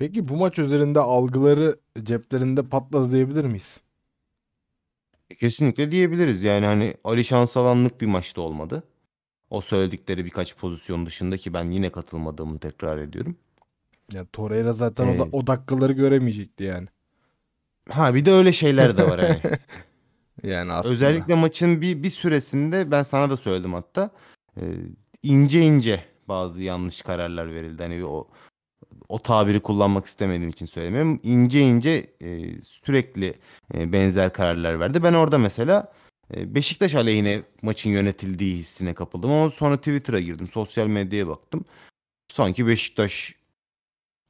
Peki bu maç üzerinde algıları ceplerinde patladı diyebilir miyiz? E, Kesinlikle diyebiliriz. Yani hani Ali Şansalanlık bir maçta olmadı. O söyledikleri birkaç pozisyon dışında ki ben yine katılmadığımı tekrar ediyorum. Yani Torreira zaten o, da, Ee, o dakikaları göremeyecekti yani. Ha bir de öyle şeyler de var yani. Yani aslında. Özellikle maçın bir bir süresinde ben sana da söyledim hatta e, ince ince bazı yanlış kararlar verildi. Hani o o tabiri kullanmak istemediğim için söylemiyorum. İnce ince e, sürekli e, benzer kararlar verdi. Ben orada mesela e, Beşiktaş aleyhine maçın yönetildiği hissine kapıldım ama sonra Twitter'a girdim, sosyal medyaya baktım. Sanki Beşiktaş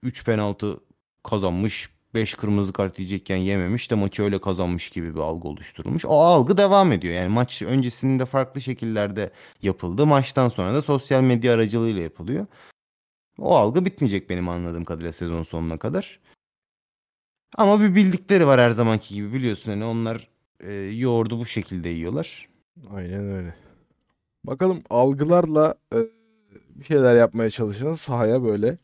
3 penaltı kazanmış, 5 kırmızı kart yiyecekken yememiş de maçı öyle kazanmış gibi bir algı oluşturulmuş. O algı devam ediyor. Yani maç öncesinde farklı şekillerde yapıldı. Maçtan sonra da sosyal medya aracılığıyla yapılıyor. O algı bitmeyecek benim anladığım kadarıyla sezon sonuna kadar. Ama bir bildikleri var her zamanki gibi biliyorsun hani onlar e, yoğurdu bu şekilde yiyorlar. Aynen öyle. Bakalım algılarla e, bir şeyler yapmaya çalışan sahaya böyle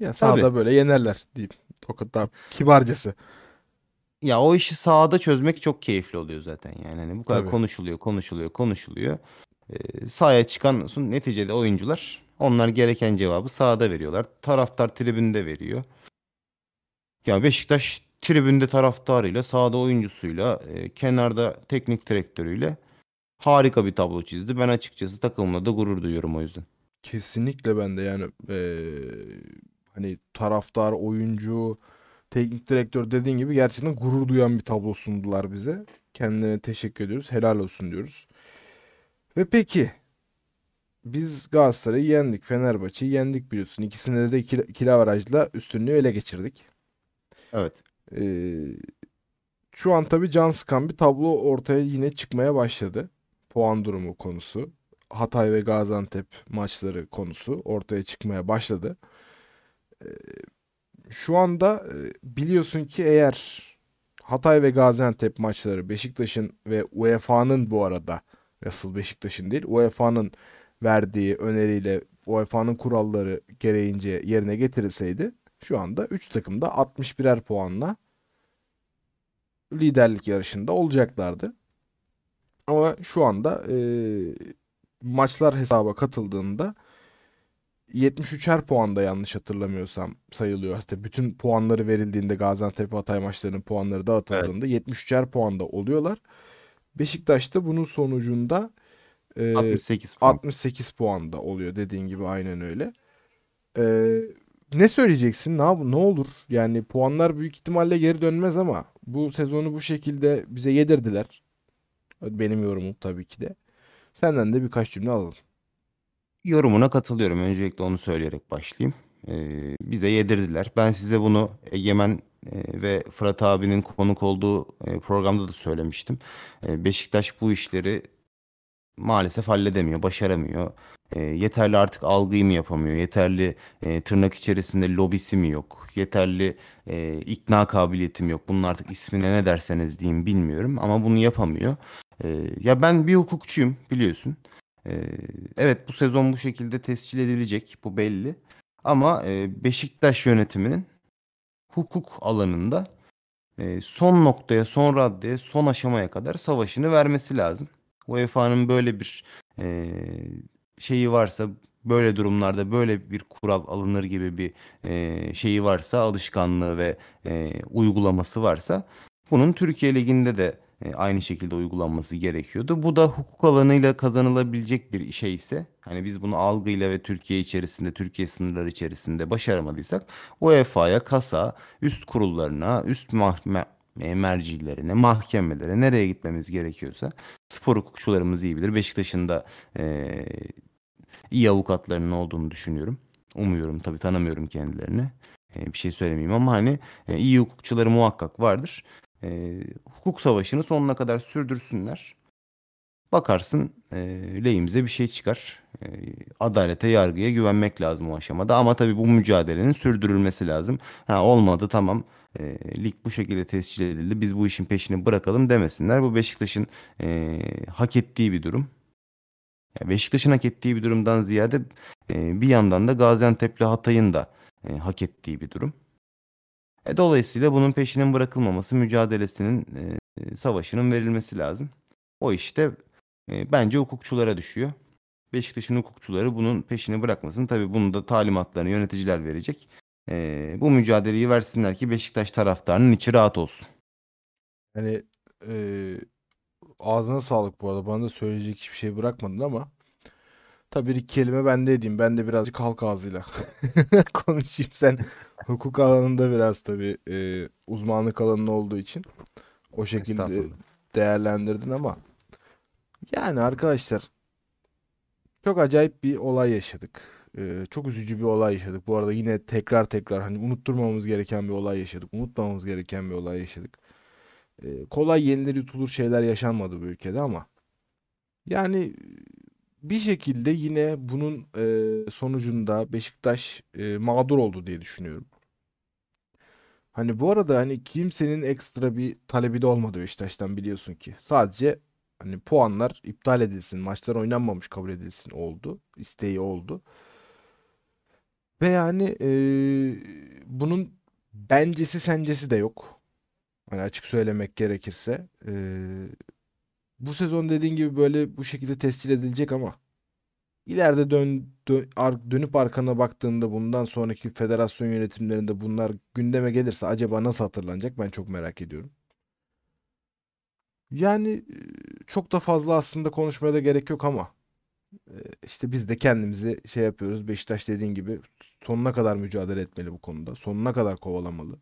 ya sahada Tabii. böyle yenerler diyeyim. O kadar kibarcası. Ya o işi sahada çözmek çok keyifli oluyor zaten yani. Hani bu kadar Tabii. konuşuluyor, konuşuluyor, konuşuluyor. Ee, sahaya çıkan neticede oyuncular onlar gereken cevabı sahada veriyorlar. Taraftar tribünde veriyor. Ya Beşiktaş tribünde taraftarıyla, sahada oyuncusuyla, e, kenarda teknik direktörüyle harika bir tablo çizdi. Ben açıkçası takımla da gurur duyuyorum o yüzden. Kesinlikle ben de yani eee, hani taraftar, oyuncu, teknik direktör dediğin gibi gerçekten gurur duyan bir tablo sundular bize. Kendilerine teşekkür ediyoruz. Helal olsun diyoruz. Ve peki biz Galatasaray'ı yendik. Fenerbahçe'yi yendik biliyorsun. İkisinde de ikili averajla üstünlüğü ele geçirdik. Evet. Ee, şu an tabii can sıkan bir tablo ortaya yine çıkmaya başladı. Puan durumu konusu. Hatay ve Gaziantep maçları konusu ortaya çıkmaya başladı. Ee, şu anda e, biliyorsun ki eğer Hatay ve Gaziantep maçları Beşiktaş'ın ve UEFA'nın bu arada asıl Beşiktaş'ın değil UEFA'nın verdiği öneriyle UEFA'nın kuralları gereğince yerine getirilseydi şu anda 3 takım da 61'er puanla liderlik yarışında olacaklardı. Ama şu anda e, maçlar hesaba katıldığında 73'er puanda yanlış hatırlamıyorsam sayılıyor. Hatta bütün puanları verildiğinde Gaziantep Hatay maçlarının puanları dağıtıldığında 73'er puanda oluyorlar. Beşiktaş da bunun sonucunda e, 68 puan. 68 puanda oluyor dediğin gibi aynen öyle. Ee, ne söyleyeceksin? Ne, ne olur? Yani puanlar büyük ihtimalle geri dönmez ama bu sezonu bu şekilde bize yedirdiler. Benim yorumum tabii ki de. Senden de birkaç cümle alalım. Yorumuna katılıyorum. Öncelikle onu söyleyerek başlayayım. Ee, bize yedirdiler. Ben size bunu Egemen e, ve Fırat abinin konuk olduğu e, programda da söylemiştim. E, Beşiktaş bu işleri maalesef halledemiyor, başaramıyor. E, yeterli artık algıyı mı yapamıyor? Yeterli e, tırnak içerisinde lobisi mi yok? Yeterli e, ikna kabiliyeti mi yok? Bunun artık ismine ne derseniz diyeyim bilmiyorum ama bunu yapamıyor. E, ya ben bir hukukçuyum biliyorsun. Ee, evet bu sezon bu şekilde tescil edilecek bu belli. Ama e, Beşiktaş yönetiminin hukuk alanında e, son noktaya, son raddeye, son aşamaya kadar savaşını vermesi lazım. UEFA'nın böyle bir e, şeyi varsa, böyle durumlarda böyle bir kural alınır gibi bir e, şeyi varsa, alışkanlığı ve e, uygulaması varsa bunun Türkiye Ligi'nde de e, aynı şekilde uygulanması gerekiyordu. Bu da hukuk alanıyla kazanılabilecek bir şey ise hani biz bunu algıyla ve Türkiye içerisinde, Türkiye sınırları içerisinde başaramadıysak UEFA'ya, KAS'a, üst kurullarına, üst mahme e, mercilerine, mahkemelere nereye gitmemiz gerekiyorsa spor hukukçularımız iyi bilir. Beşiktaş'ın da e, iyi avukatlarının olduğunu düşünüyorum. Umuyorum tabii tanımıyorum kendilerini. E, bir şey söylemeyeyim ama hani e, iyi hukukçuları muhakkak vardır. E, hukuk savaşını sonuna kadar sürdürsünler. Bakarsın e, lehimize bir şey çıkar. E, adalete, yargıya güvenmek lazım o aşamada. Ama tabii bu mücadelenin sürdürülmesi lazım. Ha, olmadı tamam e, lig bu şekilde tescil edildi. Biz bu işin peşini bırakalım demesinler. Bu Beşiktaş'ın e, hak ettiği bir durum. Ya Beşiktaş'ın hak ettiği bir durumdan ziyade e, bir yandan da Gaziantep'le Hatay'ın da e, hak ettiği bir durum. E, dolayısıyla bunun peşinin bırakılmaması, mücadelesinin, e, savaşının verilmesi lazım. O işte e, bence hukukçulara düşüyor. Beşiktaş'ın hukukçuları bunun peşini bırakmasın. Tabii bunu da talimatlarını yöneticiler verecek. E, bu mücadeleyi versinler ki Beşiktaş taraftarının içi rahat olsun. Yani e, ağzına sağlık bu arada. Bana da söyleyecek hiçbir şey bırakmadın ama tabii bir iki kelime ben de edeyim. Ben de birazcık halk ağzıyla konuşayım. Sen hukuk alanında biraz tabii e, uzmanlık alanın olduğu için o şekilde değerlendirdin ama yani arkadaşlar çok acayip bir olay yaşadık. Ee, çok üzücü bir olay yaşadık. Bu arada yine tekrar tekrar hani unutturmamamız gereken bir olay yaşadık. Unutmamamız gereken bir olay yaşadık. Ee, kolay yenilir yutulur şeyler yaşanmadı bu ülkede ama yani bir şekilde yine bunun e, sonucunda Beşiktaş e, mağdur oldu diye düşünüyorum. Hani bu arada hani kimsenin ekstra bir talebi de olmadı Beşiktaş'tan biliyorsun ki. Sadece hani puanlar iptal edilsin, maçlar oynanmamış kabul edilsin oldu. isteği oldu. Ve yani eee, bunun bencesi sencesi de yok. Hani açık söylemek gerekirse. Eee, bu sezon dediğin gibi böyle bu şekilde tescil edilecek ama ileride dön, dö- ar- dönüp arkana baktığında bundan sonraki federasyon yönetimlerinde bunlar gündeme gelirse acaba nasıl hatırlanacak ben çok merak ediyorum. Yani e, çok da fazla aslında konuşmaya da gerek yok ama e, işte biz de kendimizi şey yapıyoruz. Beşiktaş dediğin gibi sonuna kadar mücadele etmeli bu konuda. Sonuna kadar kovalamalı.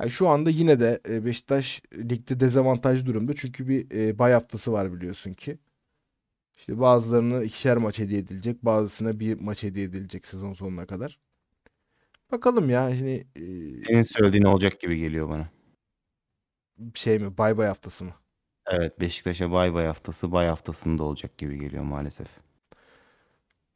Yani şu anda yine de e, Beşiktaş ligde dezavantajlı durumda. Çünkü bir e, bay haftası var biliyorsun ki. İşte bazılarına ikişer maç hediye edilecek. Bazısına bir maç hediye edilecek sezon sonuna kadar. Bakalım ya hani e, Senin söylediğin olacak gibi geliyor bana. şey mi bay bay haftası mı? Evet Beşiktaş'a bay bay haftası bay haftasında olacak gibi geliyor maalesef.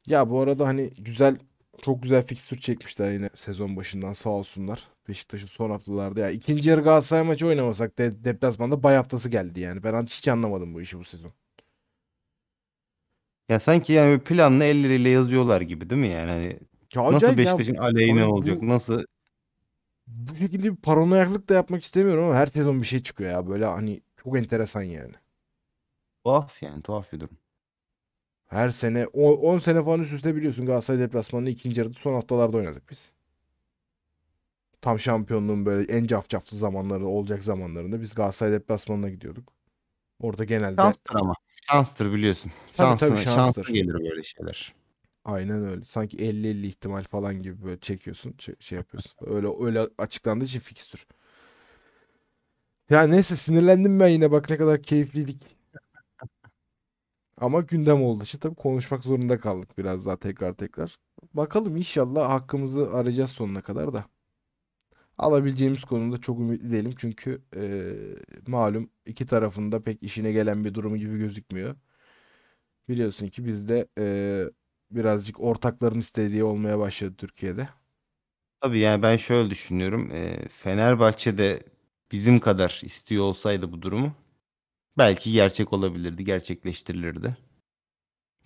Ya bu arada hani güzel Çok güzel fikstür çekmişler yine sezon başından sağ olsunlar. Beşiktaş'ın son haftalarda ya ikinci yarı Galatasaray maçı oynamasak de deplasmanda bay haftası geldi yani. Ben hiç anlamadım bu işi bu sezon. Ya sanki yani planla elleriyle yazıyorlar gibi değil mi yani? Hani Ya nasıl acayip ya. Beşiktaş'ın aleyhine Abi bu- olacak? Nasıl Bu şekilde bir paranoyaklık da yapmak istemiyorum ama her sezon bir şey çıkıyor ya. Böyle hani çok enteresan yani. tuhaf yani tuhaf bir durum. Her sene 10 sene falan üst üste biliyorsun Galatasaray deplasmanını ikinci yarıda son haftalarda oynadık biz. Tam şampiyonluğun böyle en cafcaflı zamanları olacak zamanlarında biz Galatasaray deplasmanına gidiyorduk. Orada genelde Şanstır ama. Şanstır biliyorsun. Tabii, tabii, Şansına, şanstır. gelir böyle şeyler. aynen öyle. Sanki 50-50 ihtimal falan gibi böyle çekiyorsun, şey, şey yapıyorsun. Öyle öyle açıklandığı için fikstür. Ya neyse sinirlendim ben yine bak ne kadar keyifliydik. Ama gündem olduğu için tabii konuşmak zorunda kaldık biraz daha tekrar tekrar. Bakalım inşallah hakkımızı arayacağız sonuna kadar da. Alabileceğimiz konuda çok ümitli değilim çünkü eee, malum iki tarafında pek işine gelen bir durumu gibi gözükmüyor. Biliyorsun ki bizde eee, birazcık ortakların istediği olmaya başladı Türkiye'de. Tabii yani ben şöyle düşünüyorum. E, Fenerbahçe de bizim kadar istiyor olsaydı bu durumu belki gerçek olabilirdi, gerçekleştirilirdi.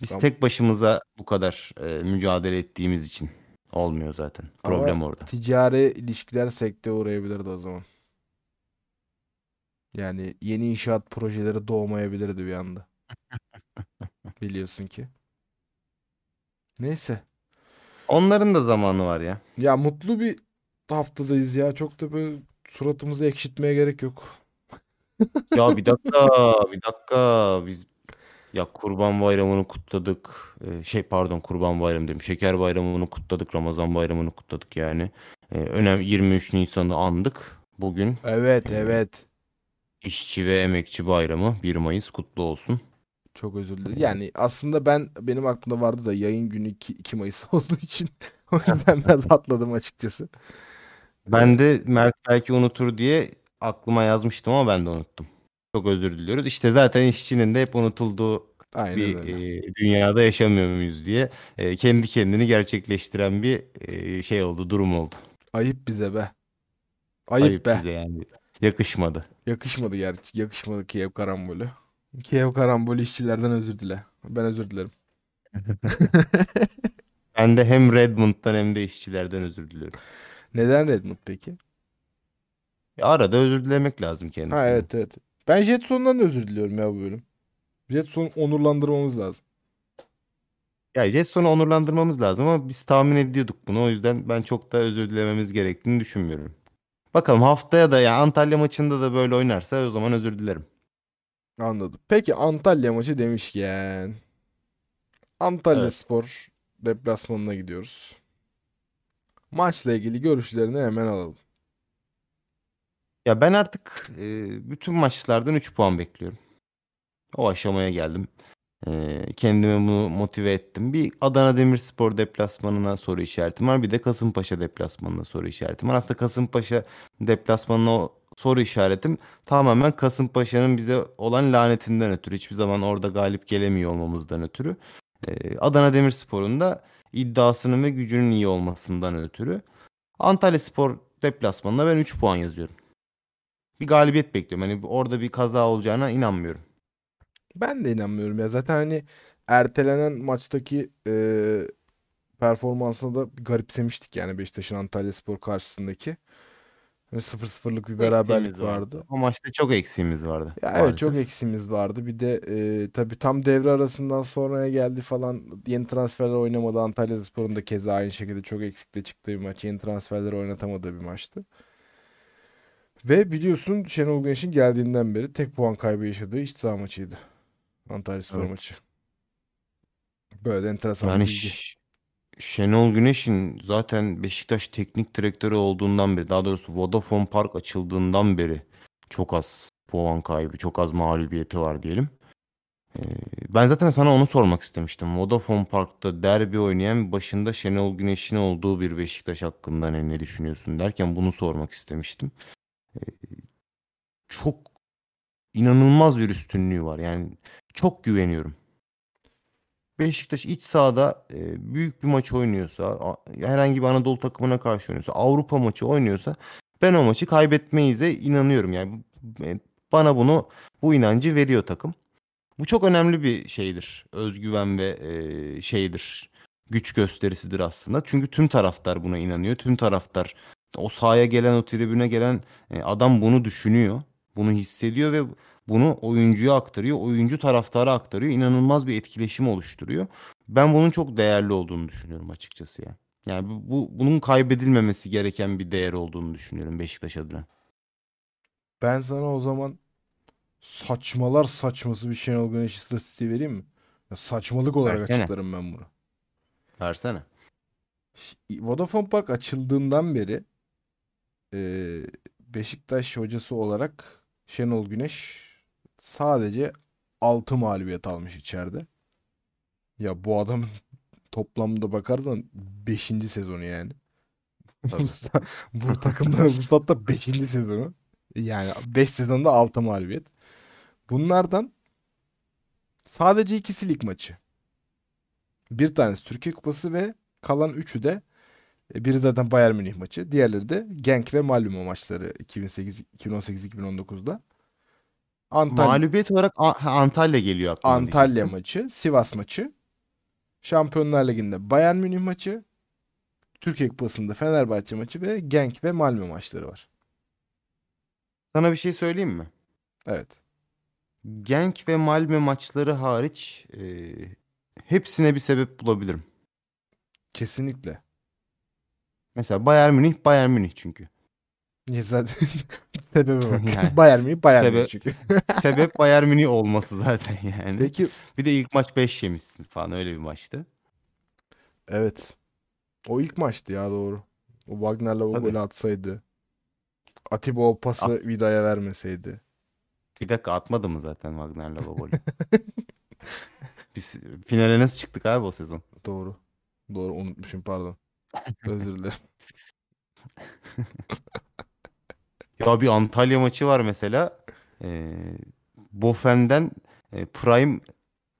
Biz Tamam. tek başımıza bu kadar e, mücadele ettiğimiz için olmuyor zaten. Ama Problem orada. ticari ilişkiler sekteye uğrayabilirdi o zaman. Yani yeni inşaat projeleri doğmayabilirdi bir anda. Biliyorsun ki. Neyse. Onların da zamanı var ya. Ya mutlu bir haftadayız ya. Çok da böyle suratımızı ekşitmeye gerek yok. Ya bir dakika, bir dakika. Biz ya Kurban Bayramı'nı kutladık. Ee, şey pardon Kurban Bayramı dedim. Şeker Bayramı'nı kutladık. Ramazan Bayramı'nı kutladık yani. Ee, önemli 23 Nisan'ı andık. Bugün Evet, Ee, evet. İşçi ve Emekçi Bayramı 1 Mayıs kutlu olsun. Çok özür dilerim. Yani aslında ben benim aklımda vardı da yayın günü 2, 2 Mayıs olduğu için o yüzden biraz atladım açıkçası. Ben de Mert belki unutur diye aklıma yazmıştım ama ben de unuttum. Çok özür diliyoruz. İşte zaten işçinin de hep unutulduğu Aynen bir öyle. e, dünyada yaşamıyor muyuz diye e, kendi kendini gerçekleştiren bir e, şey oldu, durum oldu. Ayıp bize be. Ayıp Ayıp be. bize yani. Yakışmadı. Yakışmadı gerçi. Yakışmadı Kiev karambolü. Kiev karambolü işçilerden özür dile. Ben özür dilerim. Ben de hem Redmond'dan hem de işçilerden özür diliyorum. Neden Redmond peki? Ya arada özür dilemek lazım Ha kendisine. evet evet. Ben Jetson'dan da özür diliyorum ya bu bölüm. Jetson'u onurlandırmamız lazım. Ya Jetson'u onurlandırmamız lazım ama biz tahmin ediyorduk bunu. O yüzden ben çok da özür dilememiz gerektiğini düşünmüyorum. Bakalım haftaya da ya Antalya maçında da böyle oynarsa o zaman özür dilerim. Anladım. Peki Antalya maçı demişken Antalya Evet. Spor deplasmanına gidiyoruz. Maçla ilgili görüşlerini hemen alalım. Ya ben artık e, bütün maçlardan 3 puan bekliyorum. O aşamaya geldim. E, kendimi bunu motive ettim. Bir Adana Demirspor deplasmanına soru işaretim var. Bir de Kasımpaşa deplasmanına soru işaretim var. Aslında Kasımpaşa deplasmanına soru işaretim tamamen Kasımpaşa'nın bize olan lanetinden ötürü. Hiçbir zaman orada galip gelemiyor olmamızdan ötürü. E, Adana Demirspor'un da iddiasının ve gücünün iyi olmasından ötürü. Antalya Spor deplasmanına ben 3 puan yazıyorum. Bir galibiyet bekliyorum. Hani orada bir kaza olacağına inanmıyorum. Ben de inanmıyorum ya. Zaten hani ertelenen maçtaki e, performansını da garipsemiştik yani Beşiktaş'ın Antalyaspor karşısındaki. Hani 0-0'lık bir beraberlik Eksiğimiz vardı. O maçta çok eksiğimiz vardı. Ya evet maalesef. çok eksiğimiz vardı. Bir de e, tabii tam devre arasından sonraya geldi falan. Yeni transferler oynamadı. Antalyaspor'un da keza aynı şekilde çok eksikte çıktığı bir maç. Yeni transferleri oynatamadığı bir maçtı. Ve biliyorsun Şenol Güneş'in geldiğinden beri tek puan kaybı yaşadığı iç saha maçıydı. Antalyaspor Evet. maçı. Böyle enteresan bir Yani bilgi. Ş- Şenol Güneş'in zaten Beşiktaş teknik direktörü olduğundan beri, daha doğrusu Vodafone Park açıldığından beri çok az puan kaybı, çok az mağlubiyeti var diyelim. Ee, ben zaten sana onu sormak istemiştim. Vodafone Park'ta derbi oynayan başında Şenol Güneş'in olduğu bir Beşiktaş hakkında hani ne düşünüyorsun derken bunu sormak istemiştim. Ee, çok inanılmaz bir üstünlüğü var. Yani çok güveniyorum. Beşiktaş iç sahada e, büyük bir maç oynuyorsa, herhangi bir Anadolu takımına karşı oynuyorsa, Avrupa maçı oynuyorsa ben o maçı kaybetmeyize inanıyorum. Yani e, bana bunu bu inancı veriyor takım. Bu çok önemli bir şeydir. Özgüven ve e, şeydir. Güç gösterisidir aslında. Çünkü tüm taraftar buna inanıyor. Tüm taraftar o sahaya gelen, o tribüne gelen e, adam bunu düşünüyor. Bunu hissediyor ve bunu oyuncuya aktarıyor. Oyuncu taraftara aktarıyor. İnanılmaz bir etkileşim oluşturuyor. Ben bunun çok değerli olduğunu düşünüyorum açıkçası ya. Yani bu, bu bunun kaybedilmemesi gereken bir değer olduğunu düşünüyorum Beşiktaş adına. Ben sana o zaman saçmalar saçması bir Şenol Güneş istatistiği vereyim mi? Ya saçmalık olarak Versene. açıklarım ben bunu. Versene. Vodafone Park açıldığından beri e, Beşiktaş hocası olarak Şenol Güneş sadece 6 mağlubiyet almış içeride. Ya bu adamın toplamda bakarsan 5. sezonu yani. Bu takımda bu statta 5. sezonu. Yani 5 sezonda 6 mağlubiyet. Bunlardan sadece ikisi lig maçı. Bir tanesi Türkiye Kupası ve kalan üçü de e, biri zaten Bayern Münih maçı. Diğerleri de Genk ve Malmö maçları 2008 2018-2019'da. Antalya, Mağlubiyet olarak A- ha, Antalya geliyor aklıma. Antalya diyecektim. maçı, Sivas maçı, Şampiyonlar Ligi'nde Bayern Münih maçı, Türkiye Kupası'nda Fenerbahçe maçı ve Genk ve Malmö maçları var. Sana bir şey söyleyeyim mi? Evet. Genk ve Malmö maçları hariç e, hepsine bir sebep bulabilirim. Kesinlikle. Mesela Bayern Münih, Bayern Münih çünkü. Niye zaten sebebe bak. Yani. Bayern Münih, Bayern Sebe- Münih çünkü. Sebep Bayern Münih olması zaten yani. Peki Bir de ilk maç 5 yemişsin falan öyle bir maçtı. evet. O ilk maçtı ya doğru. O Wagner'la o Tabii. golü atsaydı. Atiba o pası Vida'ya vermeseydi. Bir dakika atmadı mı zaten Wagner'la o golü? Biz finale nasıl çıktık abi o sezon? Doğru. Doğru unutmuşum pardon. Özür dilerim. Ya bir Antalya maçı var mesela. Ee, Bofen'den e, Prime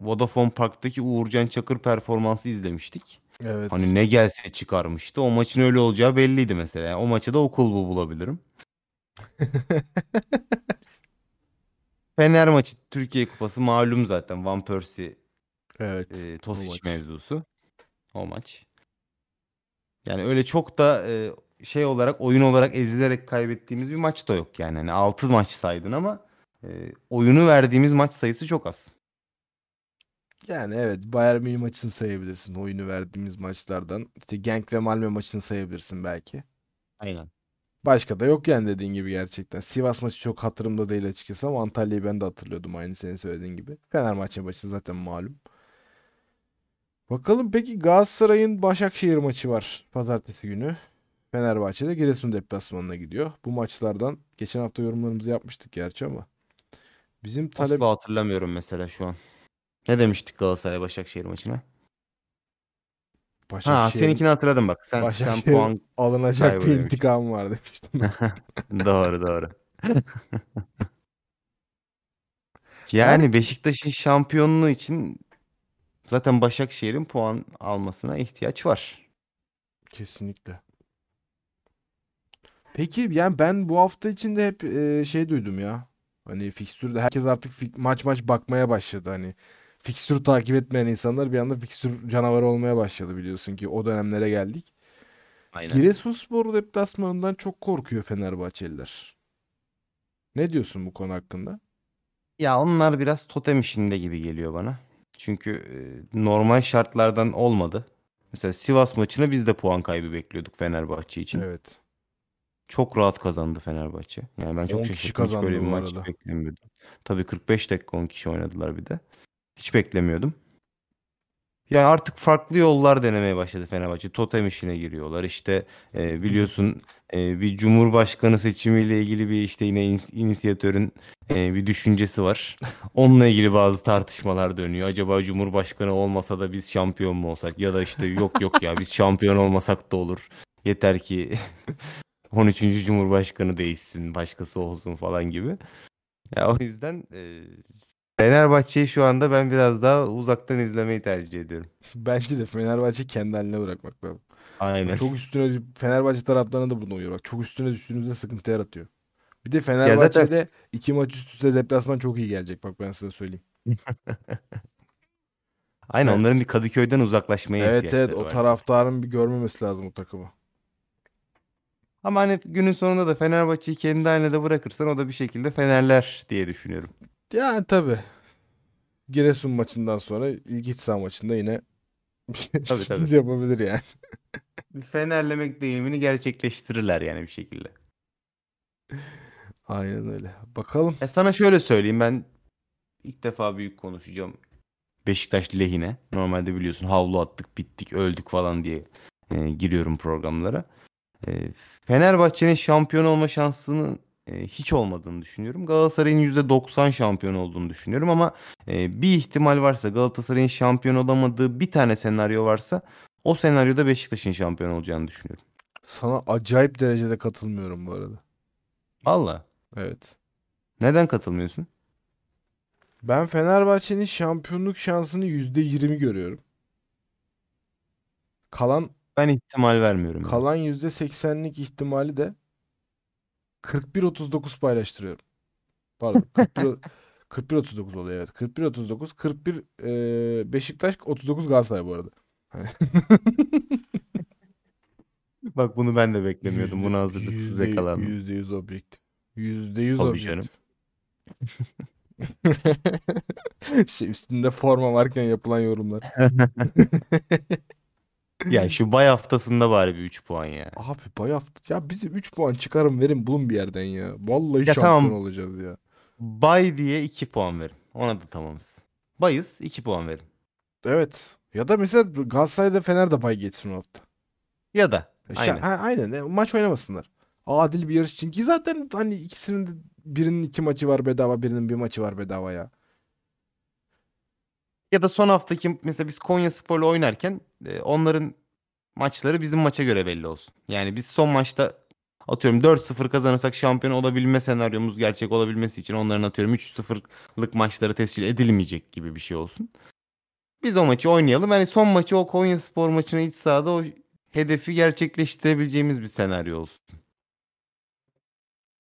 Vodafone Park'taki Uğurcan Çakır performansı izlemiştik. Evet. Hani ne gelse çıkarmıştı. O maçın öyle olacağı belliydi mesela. Yani o maçı da o kulbu bulabilirim. Fener maçı Türkiye Kupası malum zaten. Van Persie Evet. e, Tosic mevzusu. O maç. Yani öyle çok da e, şey olarak oyun olarak ezilerek kaybettiğimiz bir maç da yok yani. Hani 6 maç saydın ama e, oyunu verdiğimiz maç sayısı çok az. Yani evet Bayern Münih maçını sayabilirsin. Oyunu verdiğimiz maçlardan. İşte Genk ve Malmö maçını sayabilirsin belki. Aynen. Başka da yok yani dediğin gibi gerçekten. Sivas maçı çok hatırımda değil açıkçası ama Antalya'yı ben de hatırlıyordum aynı senin söylediğin gibi. Fenerbahçe maçı zaten malum. Bakalım peki Galatasaray'ın Başakşehir maçı var pazartesi günü. Fenerbahçe'de Giresun deplasmanına gidiyor. Bu maçlardan geçen hafta yorumlarımızı yapmıştık gerçi ama. Bizim talep Asla hatırlamıyorum mesela şu an. Ne demiştik Galatasaray Başakşehir maçına? Ha Başakşehir'in seninkini hatırladım bak. Sen sen Başakşehir puan alınacak bir demiştin. intikam var demiştim. doğru doğru. Yani Beşiktaş'ın şampiyonluğu için zaten Başakşehir'in puan almasına ihtiyaç var. Kesinlikle. Peki yani ben bu hafta içinde hep e, şey duydum ya. Hani fikstürde herkes artık fik- maç maç bakmaya başladı. Hani fikstür takip etmeyen insanlar bir anda fikstür canavarı olmaya başladı biliyorsun ki o dönemlere geldik. Aynen. Giresunspor deplasmanından çok korkuyor Fenerbahçeliler. Ne diyorsun bu konu hakkında? Ya onlar biraz totem işinde gibi geliyor bana. Çünkü e, normal şartlardan olmadı. Mesela Sivas maçına biz de puan kaybı bekliyorduk Fenerbahçe için. Evet. Çok rahat kazandı Fenerbahçe. Yani ben 10 çok kişi şaşırdım. Hiç böyle bir bu maç arada. beklemiyordum. Tabii 45 dakika 10 kişi oynadılar bir de. Hiç beklemiyordum. Yani artık farklı yollar denemeye başladı Fenerbahçe. Totem işine giriyorlar. İşte e, biliyorsun e, bir cumhurbaşkanı seçimiyle ilgili bir işte yine ins- inisiyatörün e, bir düşüncesi var. Onunla ilgili bazı tartışmalar dönüyor. Acaba cumhurbaşkanı olmasa da biz şampiyon mu olsak? Ya da işte yok yok ya biz şampiyon olmasak da olur. Yeter ki 13. Cumhurbaşkanı değişsin, başkası olsun falan gibi. Ya o yüzden e, Fenerbahçe'yi şu anda ben biraz daha uzaktan izlemeyi tercih ediyorum. Bence de Fenerbahçe kendi haline bırakmak lazım. Aynen. Çok üstüne Fenerbahçe taraftarına da bunu uyuyor. Bak çok üstüne düştüğünüzde sıkıntı yaratıyor. Bir de Fenerbahçe'de iki maç üst üste deplasman çok iyi gelecek. Bak ben size söyleyeyim. Aynen Evet. onların bir Kadıköy'den uzaklaşmaya Evet evet ihtiyaçları o var. taraftarın bir görmemesi lazım o takımı. Ama hani günün sonunda da Fenerbahçe'yi kendi haline de bırakırsan o da bir şekilde Fenerler diye düşünüyorum. Yani tabii. Giresun maçından sonra ilk iç saha maçında yine Tabii, tabii. yapabilir yani. Fenerlemek deyimini gerçekleştirirler yani bir şekilde. Aynen öyle. Bakalım. E sana şöyle söyleyeyim ben ilk defa büyük konuşacağım Beşiktaş lehine. Normalde biliyorsun havlu attık, bittik, öldük falan diye e, giriyorum programlara. E, Fenerbahçe'nin şampiyon olma şansının e, hiç olmadığını düşünüyorum. Galatasaray'ın %90 şampiyon olduğunu düşünüyorum ama e, bir ihtimal varsa Galatasaray'ın şampiyon olamadığı bir tane senaryo varsa o senaryoda Beşiktaş'ın şampiyon olacağını düşünüyorum. Sana acayip derecede katılmıyorum bu arada. Valla. Evet. Neden katılmıyorsun? Ben Fenerbahçe'nin şampiyonluk şansını %20 görüyorum. Kalan Ben ihtimal vermiyorum. yani. kalan %80'lik ihtimali de 41-39 paylaştırıyorum. Pardon 41 41-39 oluyor evet. 41-39 41 e, Beşiktaş 39 Galatasaray bu arada. Bak bunu ben de beklemiyordum. Buna yüzde- yakalandım. Yüzde yüz objektif. Yüzde yüz Tabii objektif. canım. şey üstünde forma varken yapılan yorumlar. Ya şu bay haftasında bari bir 3 puan ya. Abi bay hafta ya bizi 3 puan çıkarın verin bulun bir yerden ya. Vallahi Ya şampiyon tamam. olacağız ya. Bay diye 2 puan verin. Ona da tamamız. Bayız 2 puan verin. Evet. Ya da mesela Galatasaray'da Fener de bay geçsin o hafta. Ya da E, şa- aynen. ha, aynen. E, maç oynamasınlar. Adil bir yarış için ki zaten hani ikisinin de birinin iki maçı var bedava, birinin bir maçı var bedava ya. Ya da son haftaki mesela biz Konya Spor'la oynarken e, onların maçları bizim maça göre belli olsun. Yani biz son maçta atıyorum 4-0 kazanırsak şampiyon olabilme senaryomuz gerçek olabilmesi için onların atıyorum 3-0'lık maçları tescil edilmeyecek gibi bir şey olsun. Biz o maçı oynayalım. Yani son maçı o Konya Spor maçına iç sahada o hedefi gerçekleştirebileceğimiz bir senaryo olsun.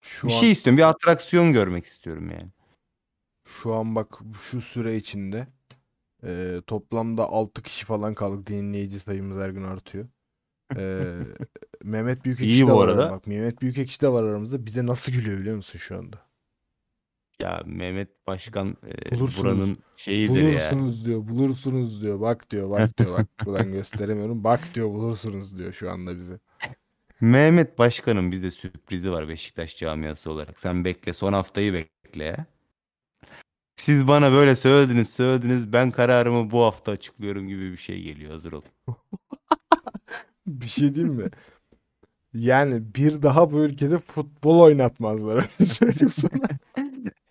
Şu bir an şey istiyorum. Bir atraksiyon görmek istiyorum yani. şu an bak şu süre içinde e, toplamda 6 kişi falan kaldık. Dinleyici sayımız her gün artıyor. E, Mehmet Büyükekşi İyi de bu var arada. Bak Mehmet Büyükekşi de var aramızda. Bize nasıl gülüyor biliyor musun şu anda? Ya Mehmet Başkan e, Bulursunuz. buranın şeyidir ya. Bulursunuz diyor, bulursunuz diyor. Bak diyor, bak diyor. Bak buradan gösteremiyorum. Bak diyor, bulursunuz diyor şu anda bize. Mehmet Başkan'ın bir de sürprizi var Beşiktaş camiası olarak. Sen bekle son haftayı bekle ya. Siz bana böyle söylediniz söylediniz ben kararımı bu hafta açıklıyorum gibi bir şey geliyor hazır olun. Bir şey diyeyim mi? Yani bir daha bu ülkede futbol oynatmazlar. Öyle söyleyeyim sana.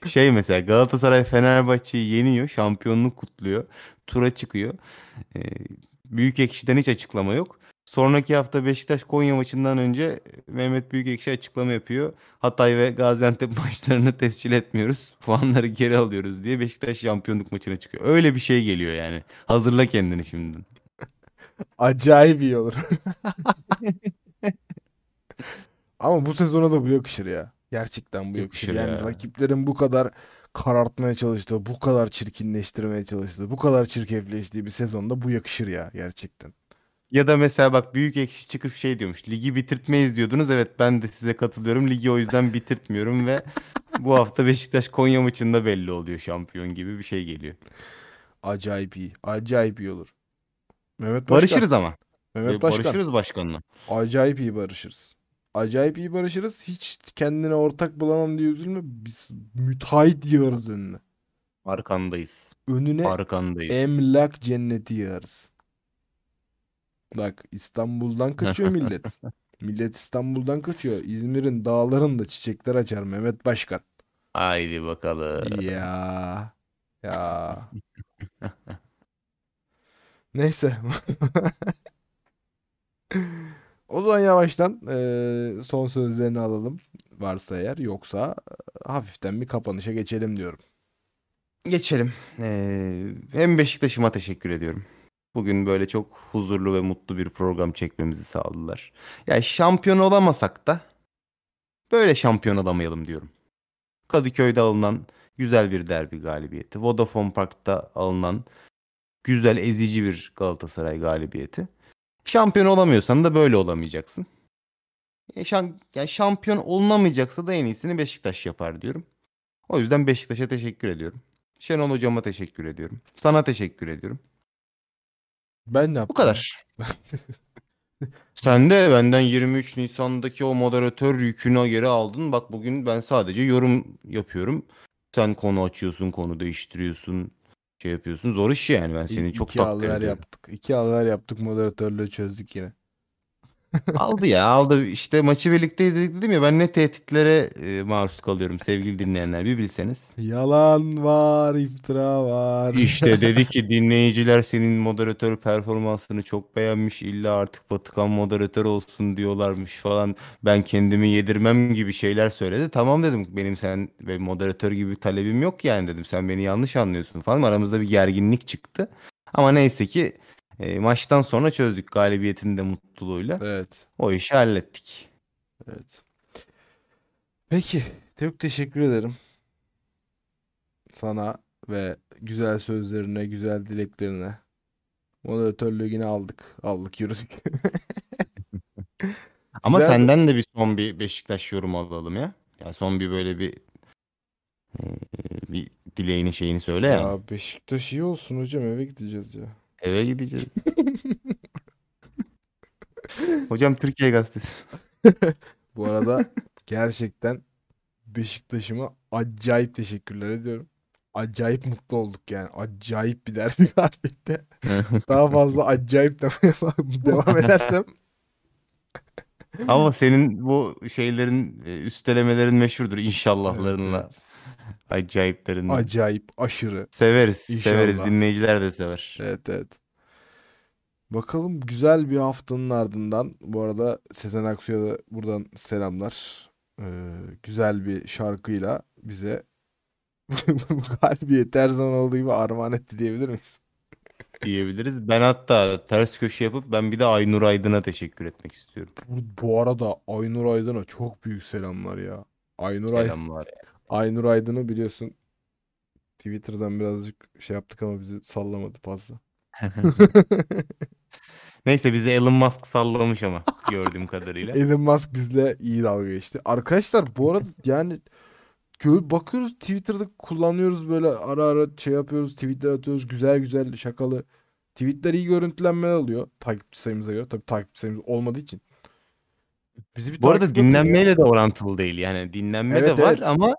Şey mesela Galatasaray Fenerbahçe'yi yeniyor şampiyonluk kutluyor tura çıkıyor. Ee, Büyük Ekşi'den hiç açıklama yok. Sonraki hafta Beşiktaş Konya maçından önce Mehmet Büyükekşi açıklama yapıyor. Hatay ve Gaziantep maçlarını tescil etmiyoruz. Puanları geri alıyoruz diye Beşiktaş şampiyonluk maçına çıkıyor. Öyle bir şey geliyor yani. Hazırla kendini şimdiden. Acayip iyi olur. Ama bu sezona da bu yakışır ya. Gerçekten bu yakışır. Yakışır Yani ya. rakiplerin bu kadar karartmaya çalıştığı, bu kadar çirkinleştirmeye çalıştığı, bu kadar çirkefleştiği bir sezonda bu yakışır ya gerçekten. Ya da mesela bak Büyük Ekşi çıkıp şey diyormuş. Ligi bitirtmeyiz diyordunuz. Evet ben de size katılıyorum. Ligi o yüzden bitirtmiyorum ve bu hafta Beşiktaş Konya maçında belli oluyor şampiyon gibi bir şey geliyor. Acayip iyi. Acayip iyi olur. Mehmet Başkan. Barışırız ama. Mehmet Ve Başkan. Barışırız başkanla. Acayip iyi barışırız. Acayip iyi barışırız. Hiç kendine ortak bulamam diye üzülme. Biz müteahhit yığarız önüne. Arkandayız. Önüne Arkandayız. emlak cenneti yığarız. Bak İstanbul'dan kaçıyor millet. Millet İstanbul'dan kaçıyor. İzmir'in dağlarında çiçekler açar Mehmet Başkan. Haydi bakalım. Ya. Ya. Neyse. O zaman yavaştan eee, son sözlerini alalım. Varsa eğer yoksa e, hafiften bir kapanışa geçelim diyorum. geçelim. Ee, hem Beşiktaş'ıma teşekkür ediyorum. Bugün böyle çok huzurlu ve mutlu bir program çekmemizi sağladılar. Yani şampiyon olamasak da böyle şampiyon olamayalım diyorum. Kadıköy'de alınan güzel bir derbi galibiyeti. Vodafone Park'ta alınan güzel ezici bir Galatasaray galibiyeti. Şampiyon olamıyorsan da böyle olamayacaksın. E, yani şampiyon olunamayacaksa da en iyisini Beşiktaş yapar diyorum. O yüzden Beşiktaş'a teşekkür ediyorum. Şenol hocama teşekkür ediyorum. Sana teşekkür ediyorum. Ben ne yaptım? Bu kadar. Sen de benden 23 Nisan'daki o moderatör yükünü geri aldın. Bak bugün ben sadece yorum yapıyorum. Sen konu açıyorsun, konu değiştiriyorsun, şey yapıyorsun. Zor iş yani. Ben seni İ- çok iki takdir alver ediyorum. yaptık. İki alver yaptık moderatörlüğü çözdük yine. Aldı ya aldı. İşte maçı birlikte izledik dedim ya ben ne tehditlere e, maruz kalıyorum sevgili dinleyenler bir bilseniz. Yalan var, iftira var. İşte dedi ki dinleyiciler senin moderatör performansını çok beğenmiş. İlla artık Batıkan moderatör olsun diyorlarmış falan. Ben kendimi yedirmem gibi şeyler söyledi. Tamam dedim benim sen ve moderatör gibi bir talebim yok yani dedim. Sen beni yanlış anlıyorsun falan. Aramızda bir gerginlik çıktı. Ama neyse ki e, maçtan sonra çözdük galibiyetin de mutluluğuyla. Evet. O işi hallettik. Evet. Peki. Çok teşekkür ederim. Sana ve güzel sözlerine, güzel dileklerine. Moderatörlüğü yine aldık. Aldık yürüdük. Ama Güzel senden de bir son bir Beşiktaş yorumu alalım ya. Ya son bir böyle bir e, bir dileğini şeyini söyle ya. Ya Beşiktaş iyi olsun hocam eve gideceğiz ya. Eve gideceğiz. Hocam Türkiye Gazetesi. Bu arada gerçekten Beşiktaş'ıma acayip teşekkürler ediyorum. Acayip mutlu olduk yani. Acayip bir derbi galibiyette. Daha fazla acayip devam edersem Ama senin bu şeylerin e, üstelemelerin meşhurdur Evet, inşallahlarınla, evet. acayiplerinle. acayip aşırı. Severiz, severiz. İnşallah. Dinleyiciler de sever. Evet evet. Bakalım güzel bir haftanın ardından bu arada Sezen Aksu'ya da buradan selamlar. Ee, güzel bir şarkıyla bize bu galibiyeti her zaman olduğu gibi armağan etti diyebilir miyiz? Diyebiliriz. Ben hatta ters köşe yapıp ben bir de Aynur Aydın'a teşekkür etmek istiyorum. Bu, bu arada Aynur Aydın'a çok büyük selamlar ya. Aynur, Ay Selamlar. Aynur Aydın'ı biliyorsun Twitter'dan birazcık şey yaptık ama bizi sallamadı fazla. Neyse bizi Elon Musk sallamış ama gördüğüm kadarıyla. Elon Musk bizle iyi dalga geçti. Arkadaşlar bu arada yani bakıyoruz Twitter'da kullanıyoruz böyle ara ara şey yapıyoruz tweetler atıyoruz güzel güzel şakalı. Tweetler iyi görüntülenme alıyor takipçi sayımıza göre. Tabii takipçi sayımız olmadığı için. Bizi bir Bu arada edin ya. dinlenmeyle de orantılı değil. Yani dinlenme Evet, de var evet. ama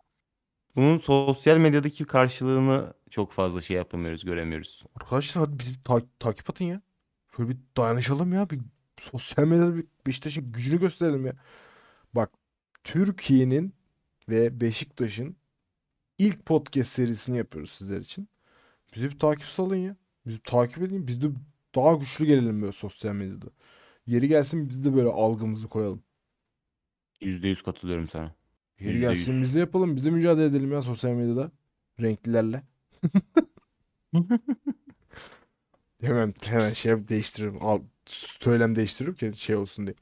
bunun sosyal medyadaki karşılığını çok fazla şey yapamıyoruz, göremiyoruz. Arkadaşlar hadi bizi ta- takip atın ya. Şöyle bir dayanışalım ya. Bir sosyal medyada bir Beşiktaş'ın gücünü gösterelim ya. Bak Türkiye'nin ve Beşiktaş'ın ilk podcast serisini yapıyoruz sizler için. Bize bir takip salın ya. Bizi takip edin. Biz de daha güçlü gelelim böyle sosyal medyada. Yeri gelsin biz de böyle algımızı koyalım. %100 katılıyorum sana. Yeri gelsin biz de yapalım. Biz de mücadele edelim ya sosyal medyada. Renklilerle. Hemen hemen şey değiştiririm. Al, söylem değiştiririm ki şey olsun diye.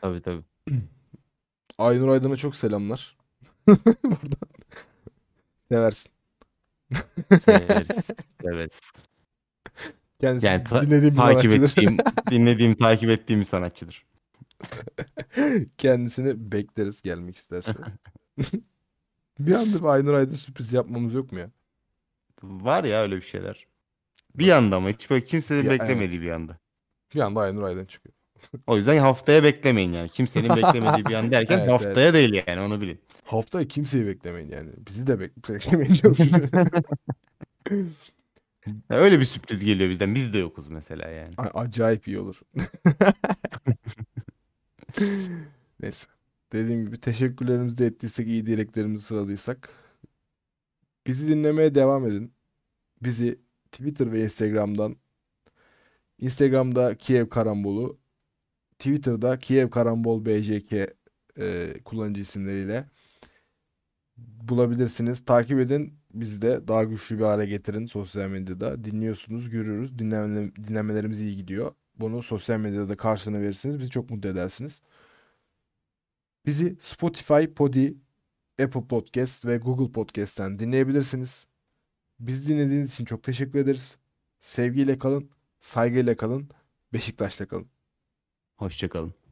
Tabii tabii. Aynur Aydın'a çok selamlar. Buradan. Seversin. Severiz. severiz. Kendisi Yani ta- dinlediğim bir takip sanatçıdır. ettiğim, dinlediğim, takip ettiğim bir sanatçıdır. Kendisini bekleriz gelmek isterse. Bir anda bir Aynur Aydın sürpriz yapmamız yok mu ya? Var ya öyle bir şeyler. Bir anda ama hiç böyle kimsenin Ya, beklemediği bir anda. Bir anda Aynur Aydın çıkıyor. O yüzden haftaya beklemeyin yani. Kimsenin beklemediği bir an derken Evet, haftaya değil yani onu bilin. Haftaya kimseyi beklemeyin yani. Bizi de bek- beklemeyin diyorum. Ya öyle bir sürpriz geliyor bizden. Biz de yokuz mesela yani. A- Acayip iyi olur. Neyse. Dediğim gibi teşekkürlerimizi de ettiysek, iyi dileklerimizi sıradıysak bizi dinlemeye devam edin. Bizi Twitter ve Instagram'dan Instagram'da Kiev Karambolu, Twitter'da Kiev Karambol BJK e, kullanıcı isimleriyle bulabilirsiniz. Takip edin. Bizi de daha güçlü bir hale getirin sosyal medyada. Dinliyorsunuz, görüyoruz. Dinleme, dinlemelerimiz iyi gidiyor. Bunu sosyal medyada da karşılığını verirsiniz. Bizi çok mutlu edersiniz. Bizi Spotify, Podi, Apple Podcast ve Google Podcast'ten dinleyebilirsiniz. Biz dinlediğiniz için çok teşekkür ederiz. Sevgiyle kalın, saygıyla kalın, Beşiktaş'ta kalın. Hoşçakalın.